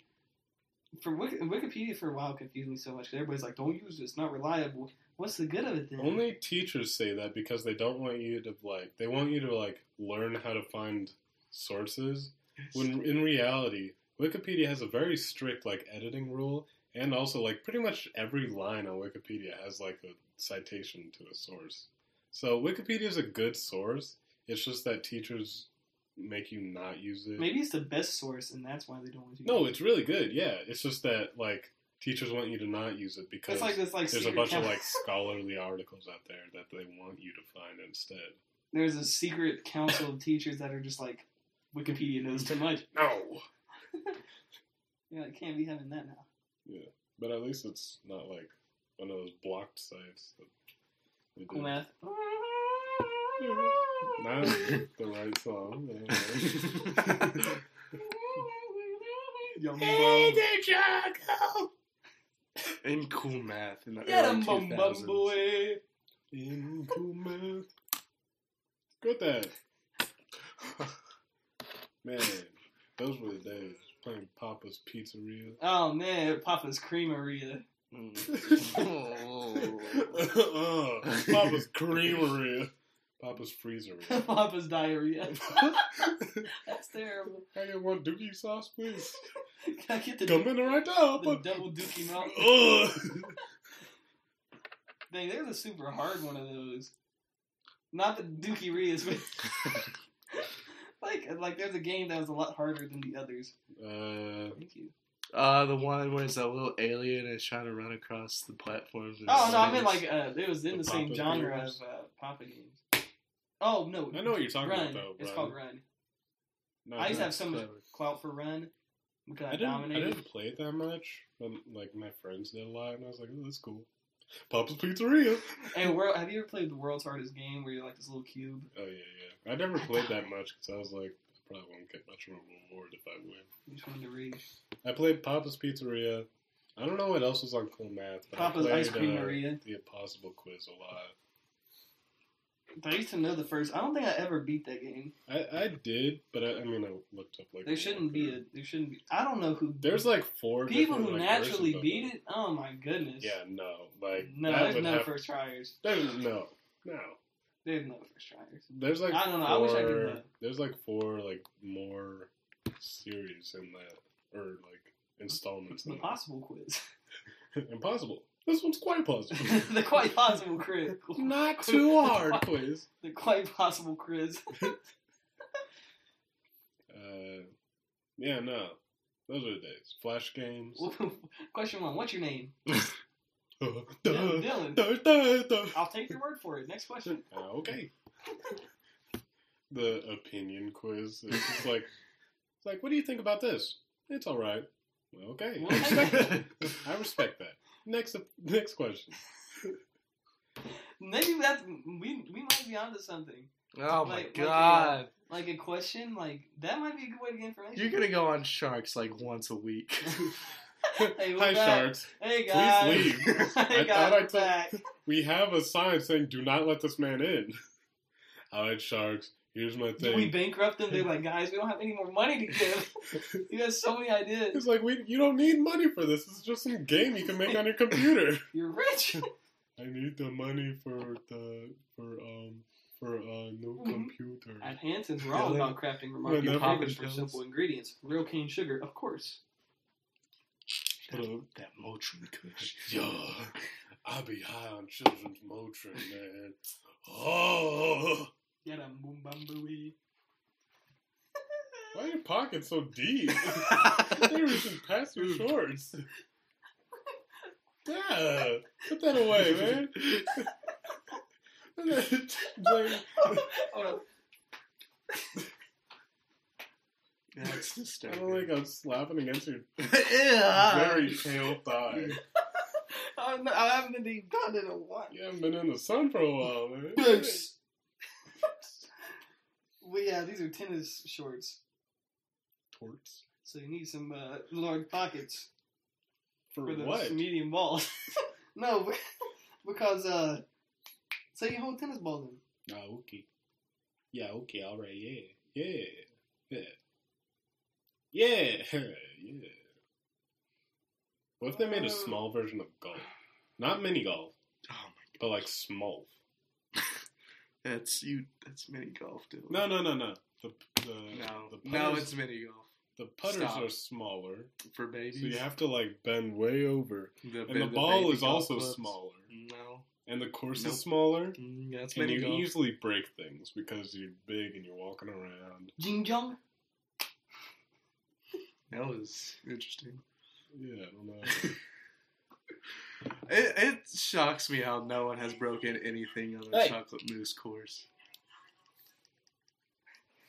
For Wiki, Wikipedia for a while confused me so much. 'cause everybody's like, "Don't use it; it's not reliable." What's the good of it then? Only teachers say that because they don't want you to like. They want you to like learn how to find sources. When in reality, Wikipedia has a very strict like editing rule, and also like pretty much every line on Wikipedia has like a citation to a source. So Wikipedia is a good source. It's just that teachers make you not use it. Maybe it's the best source, and that's why they don't want you. No, it's really good. Yeah, it's just that like teachers want you to not use it because like this like there's a bunch of like scholarly articles out there that they want you to find instead. there's a secret council of teachers that are just like Wikipedia knows too much. No, Yeah, I can't be having that now. Yeah, but at least it's not like one of those blocked sites. That they Cool do. math. Not the right song. Young Hey, bum. in cool math in the Get early him, bum bum 2000s. boy. In cool math. Good that. Man, those were the days. Playing Papa's Pizzeria. Oh man, Papa's Creameria. Oh. uh, Papa's Creameria. Papa's Freezeria. Papa's Diarrhea. That's terrible. I get one dookie sauce, please. Can I get the, Come in right now. the But, double dookie? Ugh. Dang, there's a super hard one of those. Not the Dookie Rias, but like like there's a game that was a lot harder than the others. Uh, Thank you. Uh, the one where it's a little alien and it's trying to run across the platforms. and Oh no, I meant space. like uh, it was in The the, same Papa genre games? of uh, Papa games. Oh no, I know what you're talking Run. about, though. It's Run. called Run. no, I used to have that's so much clout for Run because I, I didn't, I didn't play it that much, but like my friends did a lot, and I was like, "Oh, that's cool." Papa's Pizzeria. And world, have you ever played the world's hardest game where you're like this little cube? Oh yeah, yeah. I never played that much because I was like, I probably won't get much of a reward if I win. You just wanted to reach. I played Papa's Pizzeria. I don't know what else was on Cool Math. But Papa's I played, Ice Cream uh, Maria. The Impossible Quiz a lot. I used to know the first. I don't think I ever beat that game. I, I did, but I, I mean, I looked up like There shouldn't be a. There shouldn't be. I don't know who. There's like four people who like, naturally beat it. Oh my goodness. Yeah, no, like No, there's no have, first tryers. that is- no, no. There's no first tryers. There's like I don't know, Four, I wish I could know. There's like four like more series in that, or like installments. The possible quiz. Impossible. This one's quite possible. the quite possible quiz. Not too hard quiz. The quite possible quiz. Uh, yeah, no. Those are the days. Flash games. Question one. What's your name? Duh, Dylan. duh, duh, duh. I'll take your word for it. Next question. Uh, okay. the opinion quiz. It's just like, it's like, what do you think about this? It's all right. Okay, Well, I respect that. I respect that. Next, next question. Maybe that's we we might be onto something. Oh my Like- like, god. Like a question, like that might be a good way to get information. You're gonna go on Sharks like once a week. Hey, Hi, back. sharks. Hey guys. leave. hey I guys, thought I we're told- We have a sign saying, "Do not let this man in." All right, sharks. Here's my Do we thing. bankrupt them? They're like, guys, we don't have any more money to give. you got so many ideas. It's like we, you don't need money for this. It's just some game you can make on your computer. You're rich. I need the money for the for um for a new Mhm. computer. At Hansen's, we're all Dylan. about crafting remarkable products for simple ingredients. Real cane sugar, of course. Put a- that Motrin Kush. Yo, I be high on children's Motrin, man. Oh, Get a boom bam booey. why are your pockets so deep? They're reaching past your shorts. Yeah, put that away, man. Like, Hold That's I don't like I'm slapping against your very pale thigh. I haven't- I haven't been deep done in a while. You haven't been in the sun for a while, man. Well, yeah, these are tennis shorts, Torts. so you need some uh, large pockets For, for the what? medium balls. no, be- because uh, say you hold tennis balls in. Ah, okay. Yeah, okay, all right, yeah, yeah, yeah, yeah, yeah. What if they made a small version of golf? Not mini golf, Oh but like small. That's you. That's mini golf, dude. No, no, no, no. The the no, the no. putters- It's mini golf the putters Stop. are smaller, for babies. so you have to like bend way over, The, and the, ba- ball is also clubs. smaller, No, and the course Nope. is smaller. Mm, that's And you golf. easily break things because you're big and you're walking around. Jing Jong. That was interesting. Yeah, I don't know. It, it shocks me how no one has broken anything on a Hey. chocolate mousse course.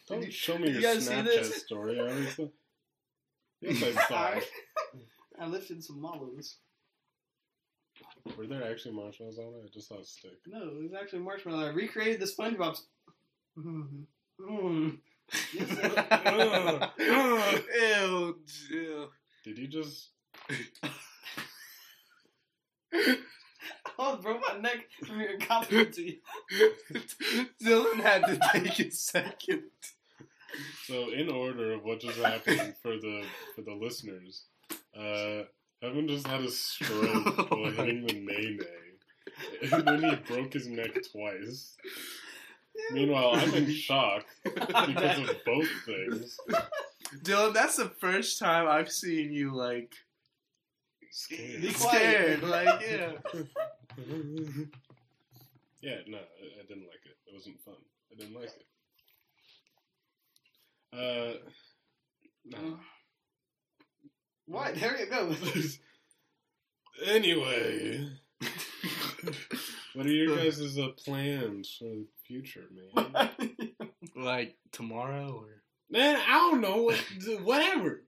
Don't you- show me did your you Snapchat story. I already saw. Yes, I. I, I lifted some mallows. Were there actually marshmallows on it? I just saw a stick. No, it was actually marshmallow. I recreated the SpongeBob. s- Mm. Ew, ew. Did you just? Oh, bro, my neck from your incompetency. Dylan had to take a second. So, in order of what just happened for the for the listeners, uh, Evan just had a stroke Oh while my hitting the nay nay, and then he broke his neck twice. Meanwhile, I'm in shock because of both things. Dylan, that's the first time I've seen you like Scared. Be scared. Like, yeah. yeah, no, I, I didn't like it. It wasn't fun. I didn't like it. Uh, no. What? There you go. anyway, what are your guys' uh, plans for the future, man? like tomorrow or Man, I don't know. Whatever.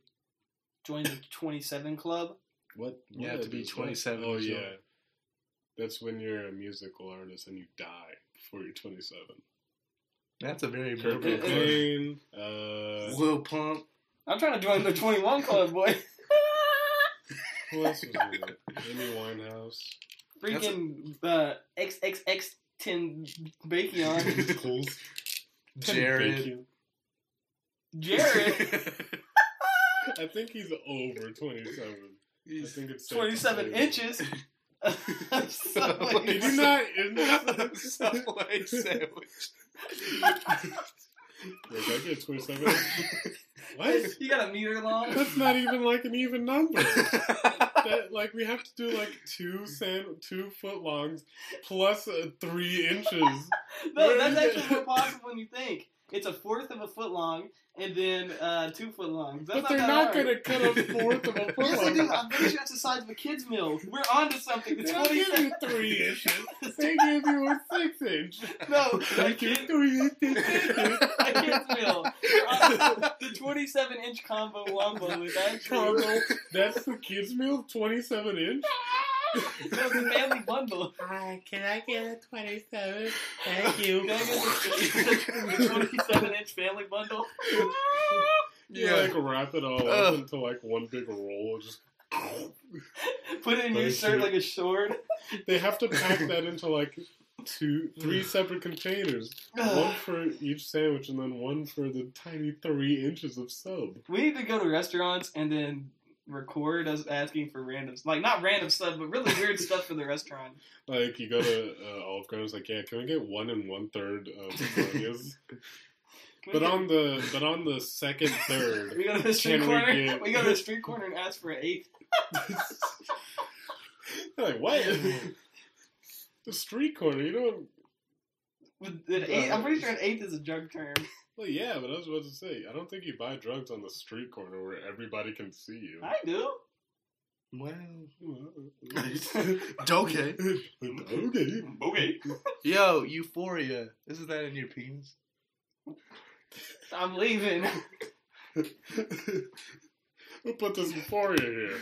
Join the 27 club. What? You have to be is that? 27 Oh yeah, old. that's when you're a musical artist and you die before you're 27. that's a very Kurt morbid. Cobain, uh, Lil Pump. I'm trying to join the 21 club, boy. who else was in it? Amy Winehouse. Freaking uh, XXX 10 Bakion. Cool. Jared. Jared. I think he's over 27. I think it's safe to 27 say. inches. Subway Did you not? Subway sandwich. Like, I get 27. What? You got a meter long? That's not even like an even number. That, like we have to do like two sand, two foot longs plus uh, three inches. No, Where that's actually more possible than you think. It's a fourth of a foot long and then uh, two foot long. That's But they're not going to cut a fourth of a foot Yes, they do. I'm pretty sure that's the size of a kid's meal. We're on to something. The They give you three inches. They give you a six inch. No, a They give kid, three inches. a kid's meal. Uh, the 27 inch combo wombo is actually Combo. That's the kids' meal, 27 inch. no, a family bundle. Hi, can I get a 27? Thank Can I get the, the 27 inch family bundle? You Yeah. like wrap it all Ugh. up into like one big roll. Just Put it in your shirt like a sword. they have to pack that into like two, three separate containers. One for each sandwich, and then one for the tiny three inches of sub. We need to go to restaurants and then record us asking for random, like not random stuff, but really weird stuff for the restaurant. Like you go to uh, Olive Garden, it's like, yeah, can we get one and one third of? But on the but on the second third, we go to the street can we corner. get- We go to the street corner and ask for an eighth. like what? the street corner, you don't. With an eighth, I'm pretty sure an eighth is a drug term. Well, yeah, but I was about to say, I don't think you buy drugs on the street corner where everybody can see you. I do. Well, okay. okay. okay. Okay. Yo, Euphoria. Isn't that in your penis? I'm leaving. Who put this euphoria here?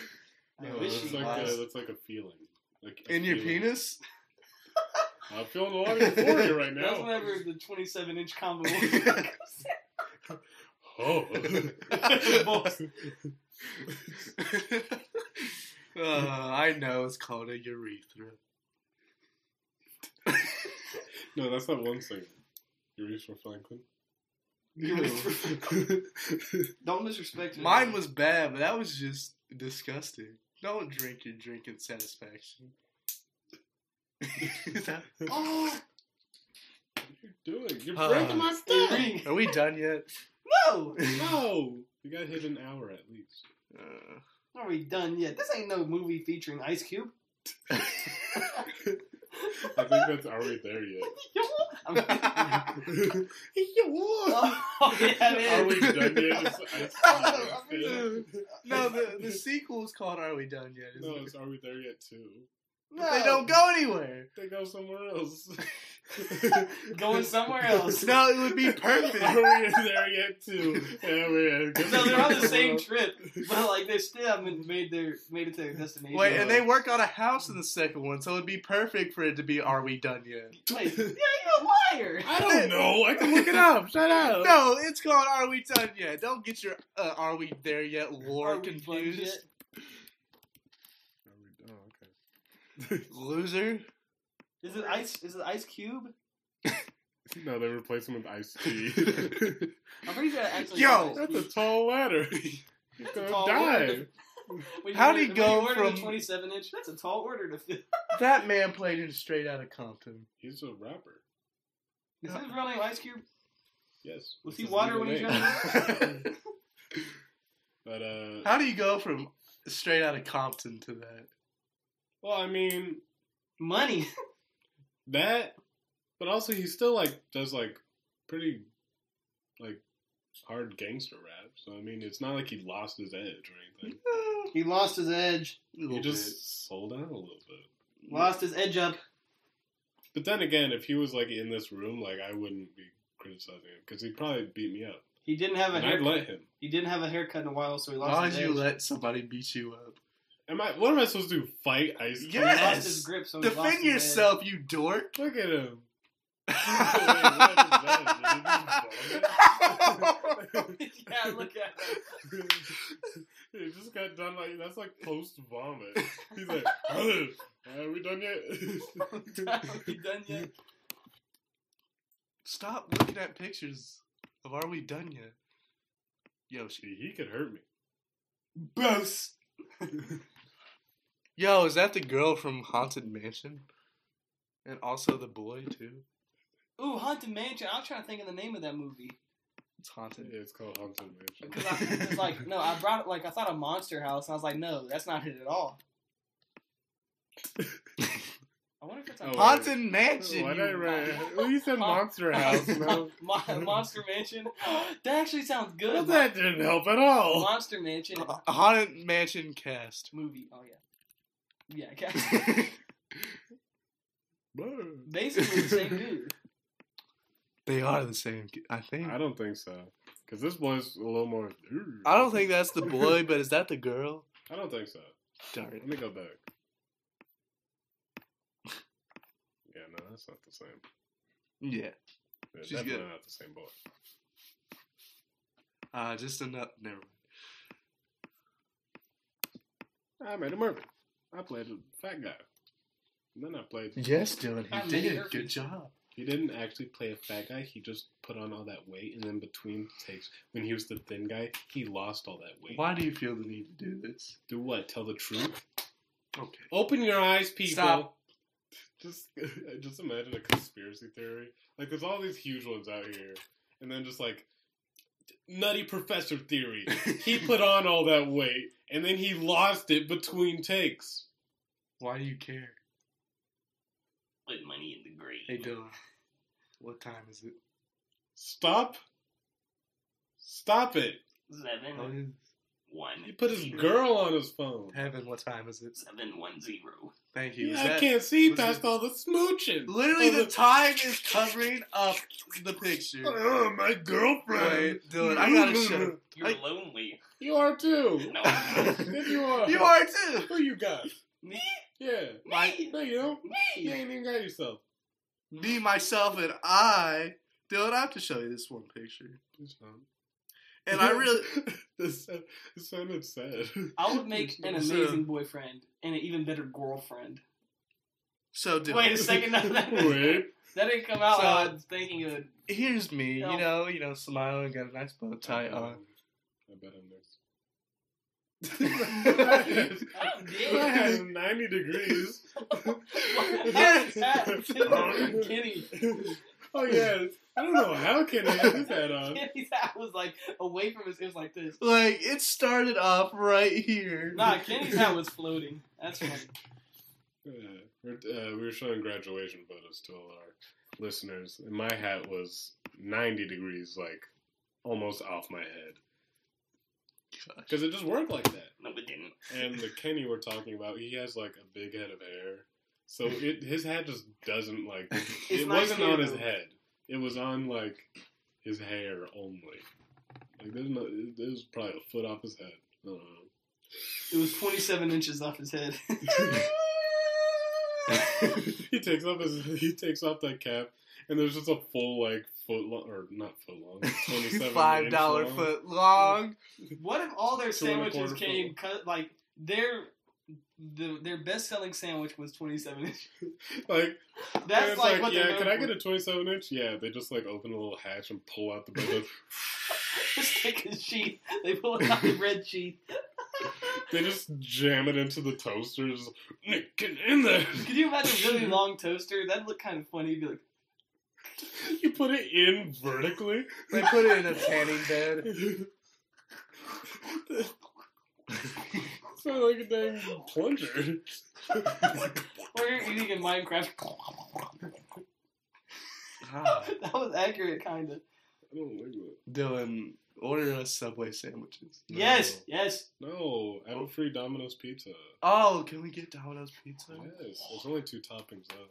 I Uh, wish that's like a, that's like a feeling. Like a In your penis? I'm feeling a lot of euphoria right now. That's now. whenever the 27 inch combo. Oh. uh, I know it's called a urethra. no, that's not one singer. Urethra Franklin. Don't disrespect her. Mine was bad, but that was just disgusting. Don't drink your drinking satisfaction. Oh You're doing. You're Uh, breaking my stuff. Are we done yet? no. No, you got hit an hour at least. Uh, Are we done yet? This ain't no movie featuring Ice Cube. I think that's are we there yet? I'm- oh, yeah, Are we done yet? No, the the sequel is called "Are We Done Yet?" Isn't No, it? it's are we there yet too? But They don't go anywhere. They go somewhere else. Going somewhere else. No, it would be perfect. Are we there yet too? Yeah, we're No, they're on the same trip, but like they still haven't made their made it to their destination. Wait, and they work on a house in the second one, so it'd be perfect for it to be "Are We Done Yet?" Wait, yeah, you're a liar. I don't know. I can look it up. Shut up. No, it's called "Are We Done Yet?" Don't get your uh, "Are We There Yet" lore Are we done confused, yet? Are we- oh, okay. loser. Is it Ice? Is it Ice Cube? No, they replace him with Ice T. I'm pretty sure it actually. Yo! That's a tall ladder. He's That's a gonna tall die. order. When you How'd he go you from- the 27 inch? That's a tall order to fill. That man played in Straight out of Compton. He's a rapper. Is his real name Ice Cube? Yes. Was he water when he name. drowned? But uh, How do you go from Straight out of Compton to that? Well, I mean Money. that, but also he still like does like pretty like hard gangster rap. So I mean, it's not like he lost his edge or anything. He lost his edge. Little He bit. just sold out a little bit. Lost his edge up. But then again, if he was like in this room, like I wouldn't be criticizing him because he'd probably beat me up. He didn't have a And I'd haircut. let him. He didn't have a haircut in a while, so he lost Why his would edge. you let somebody beat you up? Am I? What am I supposed to do? Fight Ice Cube? He Yes! lost his grip, so he lost Defend his yourself, you dork! Look at him. edge. yeah, look at him. he just got done like that's like post vomit. He's like, are we done yet? Are we done yet? Stop looking at pictures of Are We Done Yet? Yoshi. he could hurt me. Boss. Yo, is that the girl from Haunted Mansion? And also the boy too. Ooh, Haunted Mansion. I was trying to think of the name of that movie. It's haunted. Yeah, it's called Haunted Mansion. Because I was like, no, I brought like I thought a Monster House, and I was like, no, that's not it at all. I wonder if it's Oh, on wait. Haunted Mansion. Why did I you- write? Well, you said Monster House. No, Mon- Monster Mansion. that actually sounds good. well, that didn't help at all. Monster Mansion A Haunted Mansion cast. movie. Oh yeah, yeah. okay. Basically the same dude. they are the same. I think. I don't think so. Because this boy's a little more. I don't think that's the boy, but is that the girl? I don't think so. Darn Let me go back. Yeah, no, that's not the same. Yeah. Yeah, She's definitely good. not the same boy. Uh, just enough. Never mind. I made a Murphy. I played a fat guy. And then I played. Yes, Dylan, he did. her- Good job. He didn't actually play a fat guy. He just put on all that weight, and then between takes, when he was the thin guy, he lost all that weight. Why do you feel the need to do this? Do what? Tell the truth. Okay. Open your eyes, people. Stop. Just, just imagine a conspiracy theory. Like, there's all these huge ones out here, and then just like nutty professor theory. He put on all that weight, and then he lost it between takes. Why do you care? Put money in the grave. Hey, Dylan. What time is it? Stop. Stop it. Seven Oh, it is one. He put his girl on his phone. Heaven, what time is it? Seven one zero. Thank you. Is Yeah, I can't see past it- all the smooching. Literally, All the time is covering up the picture. Oh, my girlfriend. Wait, Dylan, I gotta show. You're I- lonely. You are too. No. You are. You are too. Who you got? Me? Yeah. Me? No, you don't. Me. You ain't even got yourself. Me, myself, and I. Dylan, I have to show you this one picture. Please don't. And I really. this, this sounded sad. I would make an So- uh, amazing boyfriend and an even better girlfriend. So, Dylan. Wait a second. No, that, Wait. that didn't come out. So- how I was thinking of. Here's me, No. you know, you know, smiling, and got a nice bow tie on. I bet I'm next. Oh, I had damn. 90 degrees. Yes, Kenny. Oh, yeah. I don't know how Kenny had his hat on. Kenny's hat was like away from his. It was like this. Like, it started off right here. Nah, Kenny's hat was floating. That's funny. Uh, we're, uh, we were showing graduation photos to all our listeners, and my hat was 90 degrees, like almost off my head. Because it just worked like that. No, it didn't. And the Kenny we're talking about, he has like a big head of hair. So it his hat just doesn't like it nice wasn't on his head. It was on like his hair only. Like there's no it was probably a foot off his head. I don't know. It was 27 inches off his head. he takes off his he takes off that cap and there's just a full like foot long or not foot long, twenty seven Five dollar foot long. what if all their Two sandwiches came cut like their the, their best selling sandwich was 27 inch. Like That's it's like, what yeah, can known I get a twenty seven inch? Yeah, they just like open a little hatch and pull out the bread. Just take a sheet. They pull out the red sheet. they just jam it into the toaster. Just, Nick, get in there. Could you imagine a really long toaster? That'd look kind of funny. You'd be like, You put it in vertically. They put it in a tanning bed. It's not like a dang plunger. or you're eating in Minecraft. Ah. that was accurate, kind of. I don't like that. Dylan, order us Subway sandwiches. No. Yes, yes. No, I have a free Domino's pizza. Oh, can we get Domino's pizza? Yes, there's only two toppings though.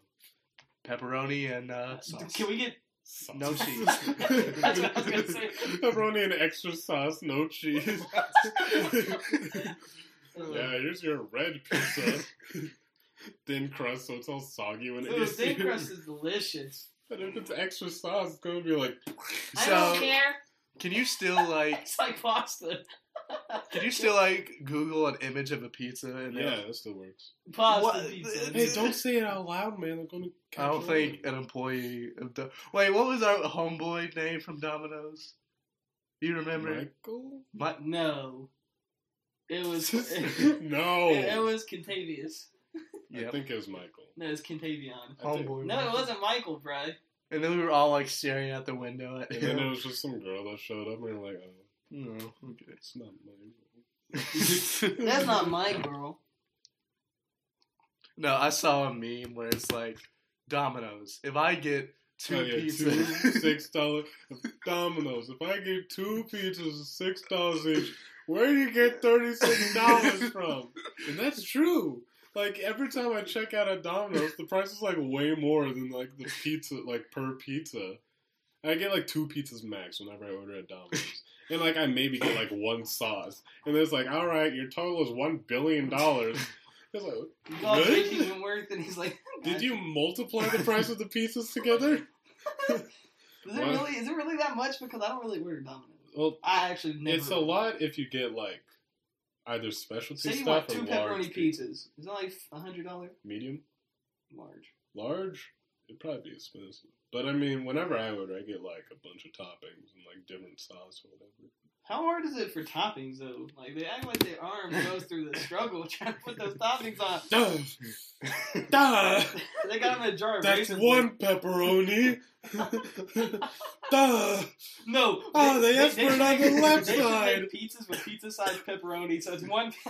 Pepperoni and uh, sauce. Can we get? Sauce. No cheese. That's what I was gonna say. Pepperoni and extra sauce, no cheese. Uh, yeah, here's your red pizza. Thin crust, so it's all soggy when it Ooh, gets thin here. crust is delicious. But if it's extra sauce, it's gonna be like. I So- don't care. Can you still like? It's like pasta. Can you still like Google an image of a pizza and then- Yeah, that still works. Pasta What? pizza. Hey, don't say it out loud, man. They're gonna. I don't catch think an employee of the wait. What was our homeboy name from Domino's? You remember? Michael. My, No. It was. It, no. it was Contavious. I think it was Michael. No, it was Contavion. I Homeboy. No, it wasn't Michael, bro. And then we were all like staring out the window at And then it was just some girl that showed up, and we were like, oh, No, okay. it's not mine. That's not my girl. No, I saw a meme where it's like Domino's. If I get two Oh, yeah, pizzas, two six dollar Domino's. If I get two pizzas, six dollars each, where do you get thirty six dollars from? And that's true. Like every time I check out at Domino's, the price is like way more than like the pizza, like per pizza. I get like two pizzas max whenever I order at Domino's, and like I maybe get like one sauce, and it's like, all right, your total is one billion dollars. It's like, You all Really? think even worse, and he's like, did you multiply the price of the pizzas together? Is it What? really? Is it really that much? Because I don't really order Domino's. Well, I actually never. It's a lot if you get like either specialty Say you stuff want two or large pepperoni pizzas. Is that like a hundred dollar Medium, large? large, it'd probably be expensive. But I mean, whenever I order, I get like a bunch of toppings and like different sauce or whatever. How hard is it for toppings though? Like they act like their arm goes through the struggle trying to put those toppings on. Duh, duh, They got them in a jar. Of that's one pepperoni. duh. No. Oh, they asked for it on the left they side. Make pizzas with pizza sized pepperoni, so it's one.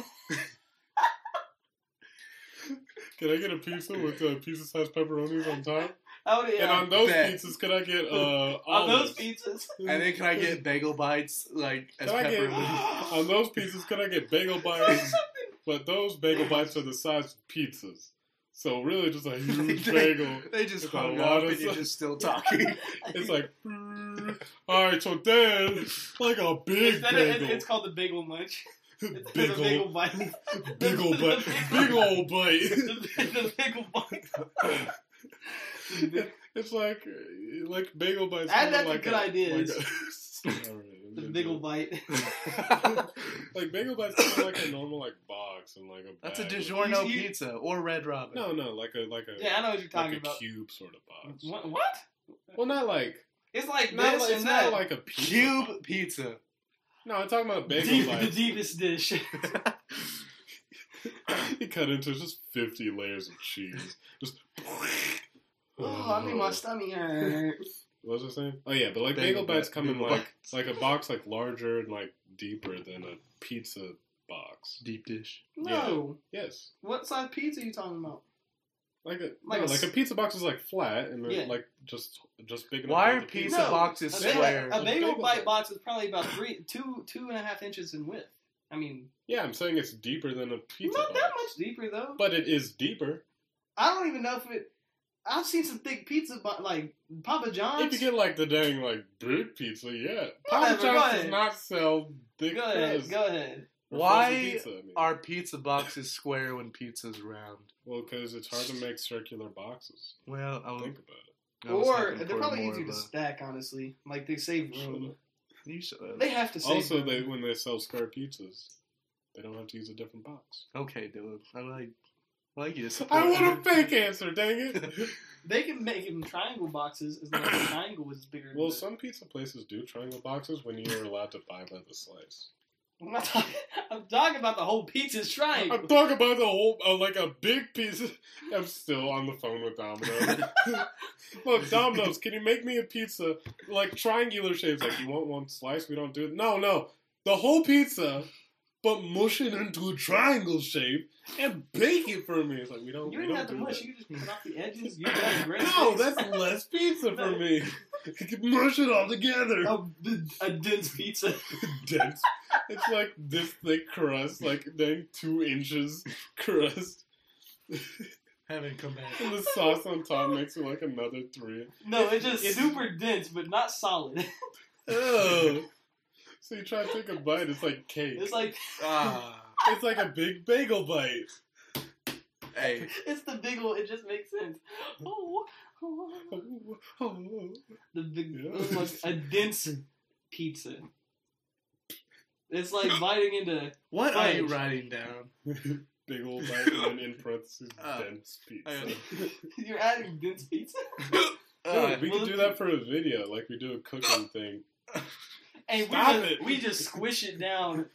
Can I get a pizza with uh, pizza sized pepperonis on top? Oh yeah. and on those bet. pizzas, could I get uh, on those pizzas. and then can I get bagel bites like as Can I get pepperoni? on those pizzas? Can I get bagel bites? But those bagel bites are the size of pizzas, so really just a huge bagel. They just With a hung lot up of and you're just still talking. It's like, all right, so then like a big Instead of- bagel, it's called the bagel munch. It's big the ol' bagel bite. big ol' bite, big ol' bite. the, the bagel bite. It's like like bagel bites. Add kinda that to good a- ideas. like a- All right, I'm The gonna bagel bite. like bagel bites, kind of like a normal like box and like a. That's a bag with- DiGiorno You- you- pizza or Red Robin. No, no, like a like a Yeah, I know what you're like talking a about. cube sort of box. What? what? Well, not like It's like not this like, it's and not that. like a pizza Cube box. pizza. No, I'm talking about bagel Deep, the deepest dish. you cut into just 50 layers of cheese. Just. oh, I mean my stomach hurt. What was I saying? Oh yeah, but like Bagel bagel bites bite- come in bagel like bites. like a box like larger and like deeper than a pizza box. Deep dish. No. Yes, What size pizza are you talking about? like a Like no, a like a s- pizza box is like flat and Yeah. like just just big enough. Why are the pizza No, boxes a bagel, square? a bagel bagel bite bite. box is probably about three, two, two and a half inches in width. I mean, Yeah, I'm saying it's deeper than a pizza not box, that much deeper though. but it is deeper. I don't even know if it. I've seen some thick pizza, but like Papa John's. If you get like the dang like big pizza, yeah. Papa Whatever, John's does not sell big go ahead, go ahead. Why pizza, I mean. Are pizza boxes square when pizza's round? well because it's hard to make circular boxes. Well, I Think about it. Or they're probably easier to stack. Honestly, like they save room. You should- uh, They have to save. Also, room. they when they sell square pizzas, they don't have to use a different box. Okay, Dylan. I like, I like you. I want a fake answer, dang it! They can make them triangle boxes as long as the triangle is bigger. well, some pizza places do triangle boxes when you're allowed to buy by the slice. I'm not talking. I'm talking about the whole pizza's triangle. I'm talking about the whole, uh, like a big piece. Of, I'm still on the phone with Domino's. Look, Domino's, can you make me a pizza like triangular shapes? Like you want one slice? We don't do it. No, no, the whole pizza, but mush it into a triangle shape and bake it for me. It's like we don't. You we don't don't have to do mush. that. You can just cut off the edges. You got great. No, that's less pizza for me. You can mush it all together. a, a dense pizza. Dense. It's like this thick crust, like then two inches crust. Haven't come back. And the sauce on top makes it like another three. No, it's just It's- super dense, but not solid. Ugh. Oh. So you try to take a bite, it's like cake. It's like Ah, It's like a big bagel bite. hey, it's the big one. It just makes sense. Oh, oh. oh. the big, Yeah. it's like a dense pizza. It's like biting into. what are you writing down? big old bite and then in parentheses Oh. dense pizza. You're adding dense pizza. Uh, Dude, we could do that for a video, like we do a cooking thing. And we Stop just, it. we just squish it down.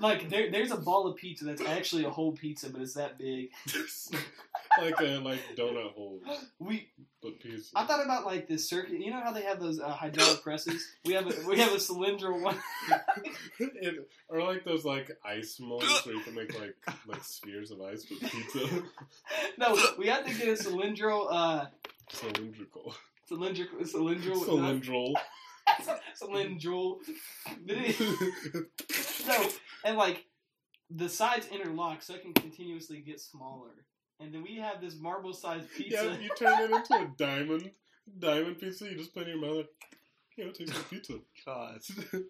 Like there, there's a ball of pizza that's actually a whole pizza, but it's that big. like a like donut hole, We, but pizza. I thought about like this circuit. You know how they have those uh, hydraulic presses? We have a we have a cylindrical one. Or like those like ice molds where you can make like like spheres of ice with pizza. no, we have to get a cylindrical, uh, Cylindrical. cylindrical, cylindrical, Cylindral. cylindrical. no, and like the sides interlock so it can continuously get smaller. And then we have this marble-sized pizza. Yeah, you turn it into a diamond. Diamond pizza, you just put in your mouth like, yeah, I'll take some pizza. God.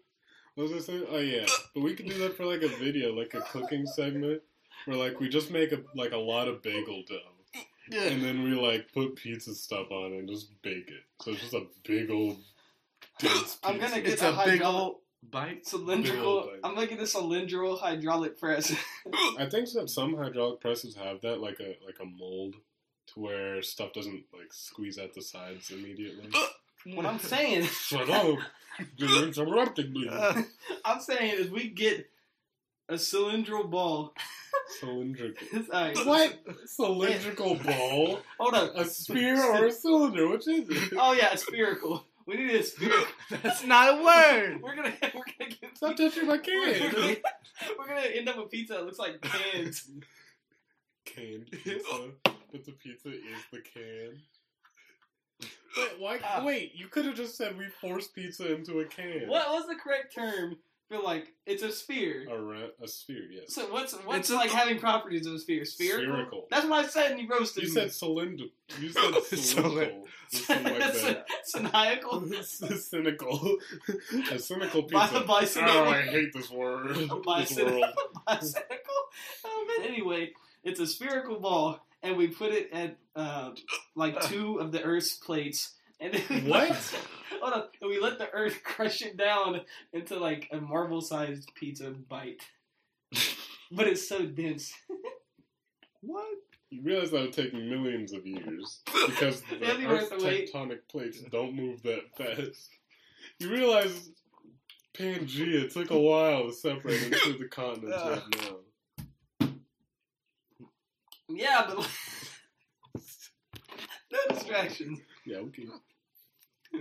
What was I saying? Oh yeah, but we could do that for like a video, like a cooking segment, where like we just make a like a lot of bagel dough, and then we like put pizza stuff on it and just bake it. So it's just a big old dense. I'm gonna get It's a a big hydraulic- old bite. cylindrical. Big old I'm get a cylindrical hydraulic press. I think that some hydraulic presses have that, like a like a mold, to where stuff doesn't like squeeze out the sides immediately. what I'm saying, Shut up! You're interrupting me. Uh, I'm saying is we get a cylindrical ball. Cylindrical. Alright, What? Cylindrical ball? Hold on. A sphere or a cylinder? Which is it? Oh yeah, spherical. We need a spherical. That's not a word. We're gonna we're gonna get Stop touching my we're, can. gonna, we're gonna end up with pizza that looks like cans. Canned pizza, but the pizza is the can. Wait, why? Ah. Wait, you could have just said we forced pizza into a can. What was the correct term for like it's a sphere? A, ra- a sphere, yes. So what's what's It's a- like having properties of a sphere? Spherical. Spherical. That's what I said, and you roasted You me. said cylinder. You said cylindrical. or something like that. Cynical. A cynical Bi- pizza. bicynical. Oh, I hate this word. this Bicynical. world. Bicynical. Oh, but anyway, it's a spherical ball, and we put it at uh, like two of the Earth's plates. And What? Hold on. And we let the Earth crush it down into like a marble-sized pizza bite. but it's so dense. What? You realize that would take millions of years because the Earth's the wait. tectonic plates don't move that fast. You realize Pangea took a while to separate into the continents we have now. Yeah, but no distractions. Yeah, okay. Hold on.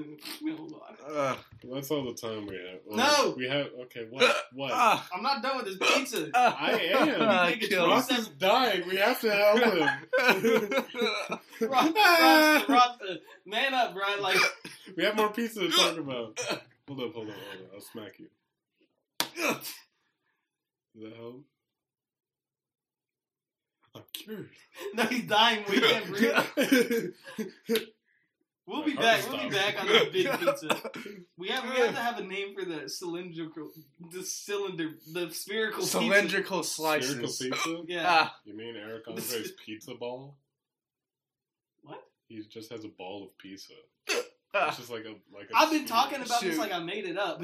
Uh, That's all the time we have. Well, No! we have. Okay, what? What? ah, I'm not done with this pizza. I am. You think it's kill. Ross is dying. We have to help him. Rasta, Rasta, Rasta. Man up, Brian. Like, We have more pizza to talk about. Hold up, hold up, hold up. I'll smack you. Does that help? I'm cured. no, he's dying. We can't breathe. We'll be back. We'll be back on the big pizza. We have, we have to have a name for the cylindrical, the cylinder, the spherical pizza. Cylindrical Spherical slices. pizza? Yeah. Ah, You mean Eric Andre's pizza ball? What? He just has a ball of pizza. It's just like a like. A I've been talking about this like I made it up,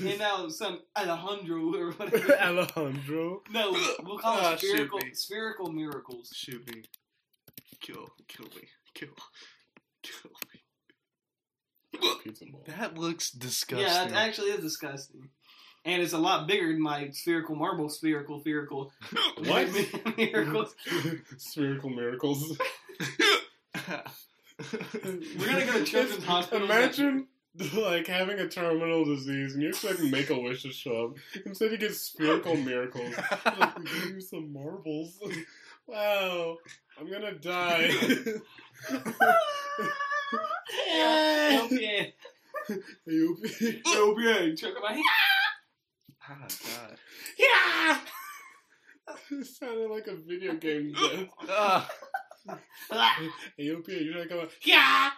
and now some Alejandro or whatever. Alejandro. No, we'll call Ah, it shoot spherical, spherical miracles. Shoot me. Kill. Kill me. Kill. Kill me. Pizza ball. That looks disgusting. Yeah, it actually is disgusting. And it's a lot bigger than my spherical marble spherical spherical What? miracles. Spherical miracles. We're gonna go to children's hospital. Imagine like having a terminal disease and you expect to Make a Wish to show up. Instead, you get spherical miracles. Like, we gave you some marbles. wow, I'm gonna die. Help yeah. Ayopi. Help yeah. Choke my Ah, God. Yeah. it sounded like a video game. Ah, Ayopi, you're not going. Yeah.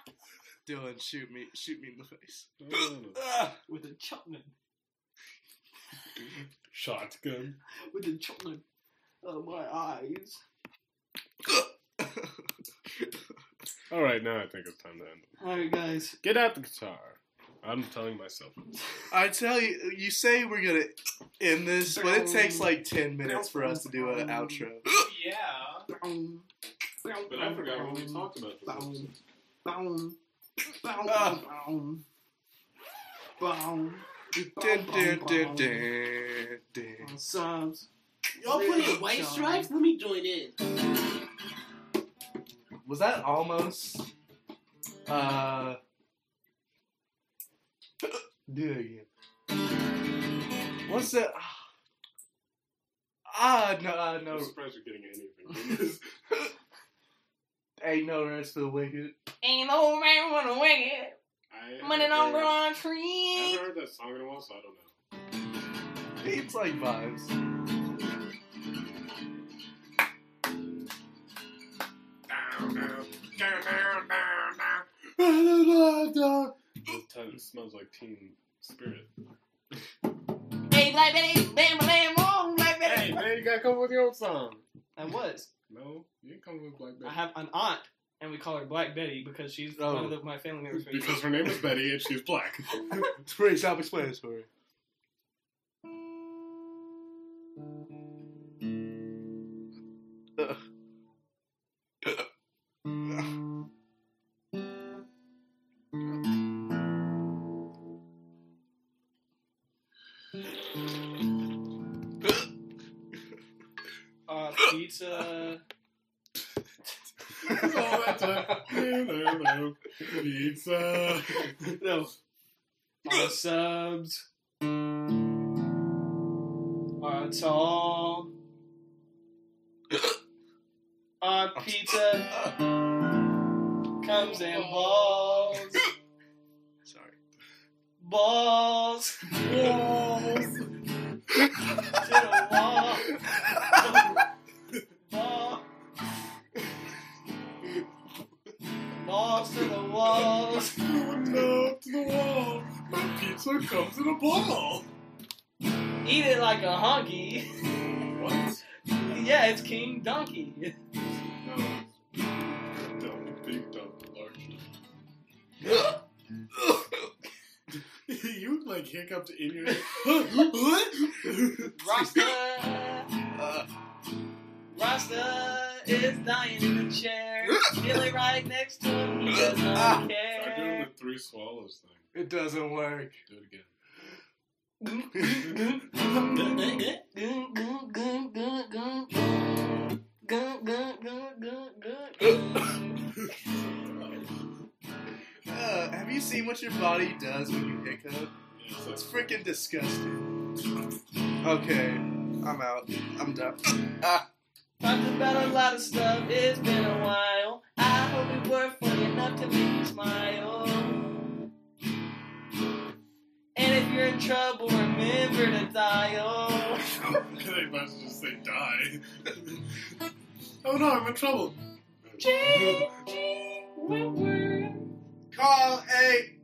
Dylan, shoot me. Shoot me in the face. No, no, no. Ah. with a chutman. Shotgun. With a chutman. Oh my eyes. All right, now I think it's time to end. Alright guys. Get out the guitar. I'm telling myself. I tell you, you say we're gonna end this, but it takes like ten minutes for us to do an outro. Yeah. But I forgot what we talked about. this. Ah. Subs. Y'all playing White John. Stripes? Let me join in. Was that almost? Uh. Do it again. What's that? Ah, no, uh, no. I'm surprised you're getting anything from this. Ain't no rest for the wicked. Ain't no man wanna wing it. I Money don't grow on trees. I haven't heard that song in a while, so I don't know. It's like vibes. Down, down. This time smells like Teen Spirit. Hey, Black Betty, bam, bam, boom, Black Hey, man, you gotta come up with your own song. I was. No, you didn't come up with Black Betty. I have an aunt, and we call her Black Betty because she's Oh. one of the, my family members. Because her name is Betty and she's black. It's pretty self-explanatory. On tall. On pizza. Comes in balls. Sorry. Balls. Walls. To the wall. Ball. Balls to the walls. Going up to the wall. My pizza comes in a ball. Eat it like a honky. What? Yeah, it's King Donkey. No. Dumb, big, dumb, large. you like hiccuped in your what? Rasta. Uh, Rasta is dying in the chair. Billy right next to him, he does Ah. not Start doing the three swallows thing. it doesn't work. Do it again. Uh, have you seen what your body does when you hiccup? It's freaking disgusting. Okay, I'm out. I'm done. Ah, Talked about a lot of stuff, it's been a while. I hope we were funny enough to make you smile. You're in trouble, remember to dial. they might as well just say die. oh no, I'm in trouble. G, G, call eight.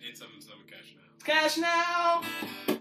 877 cash now. Cash now.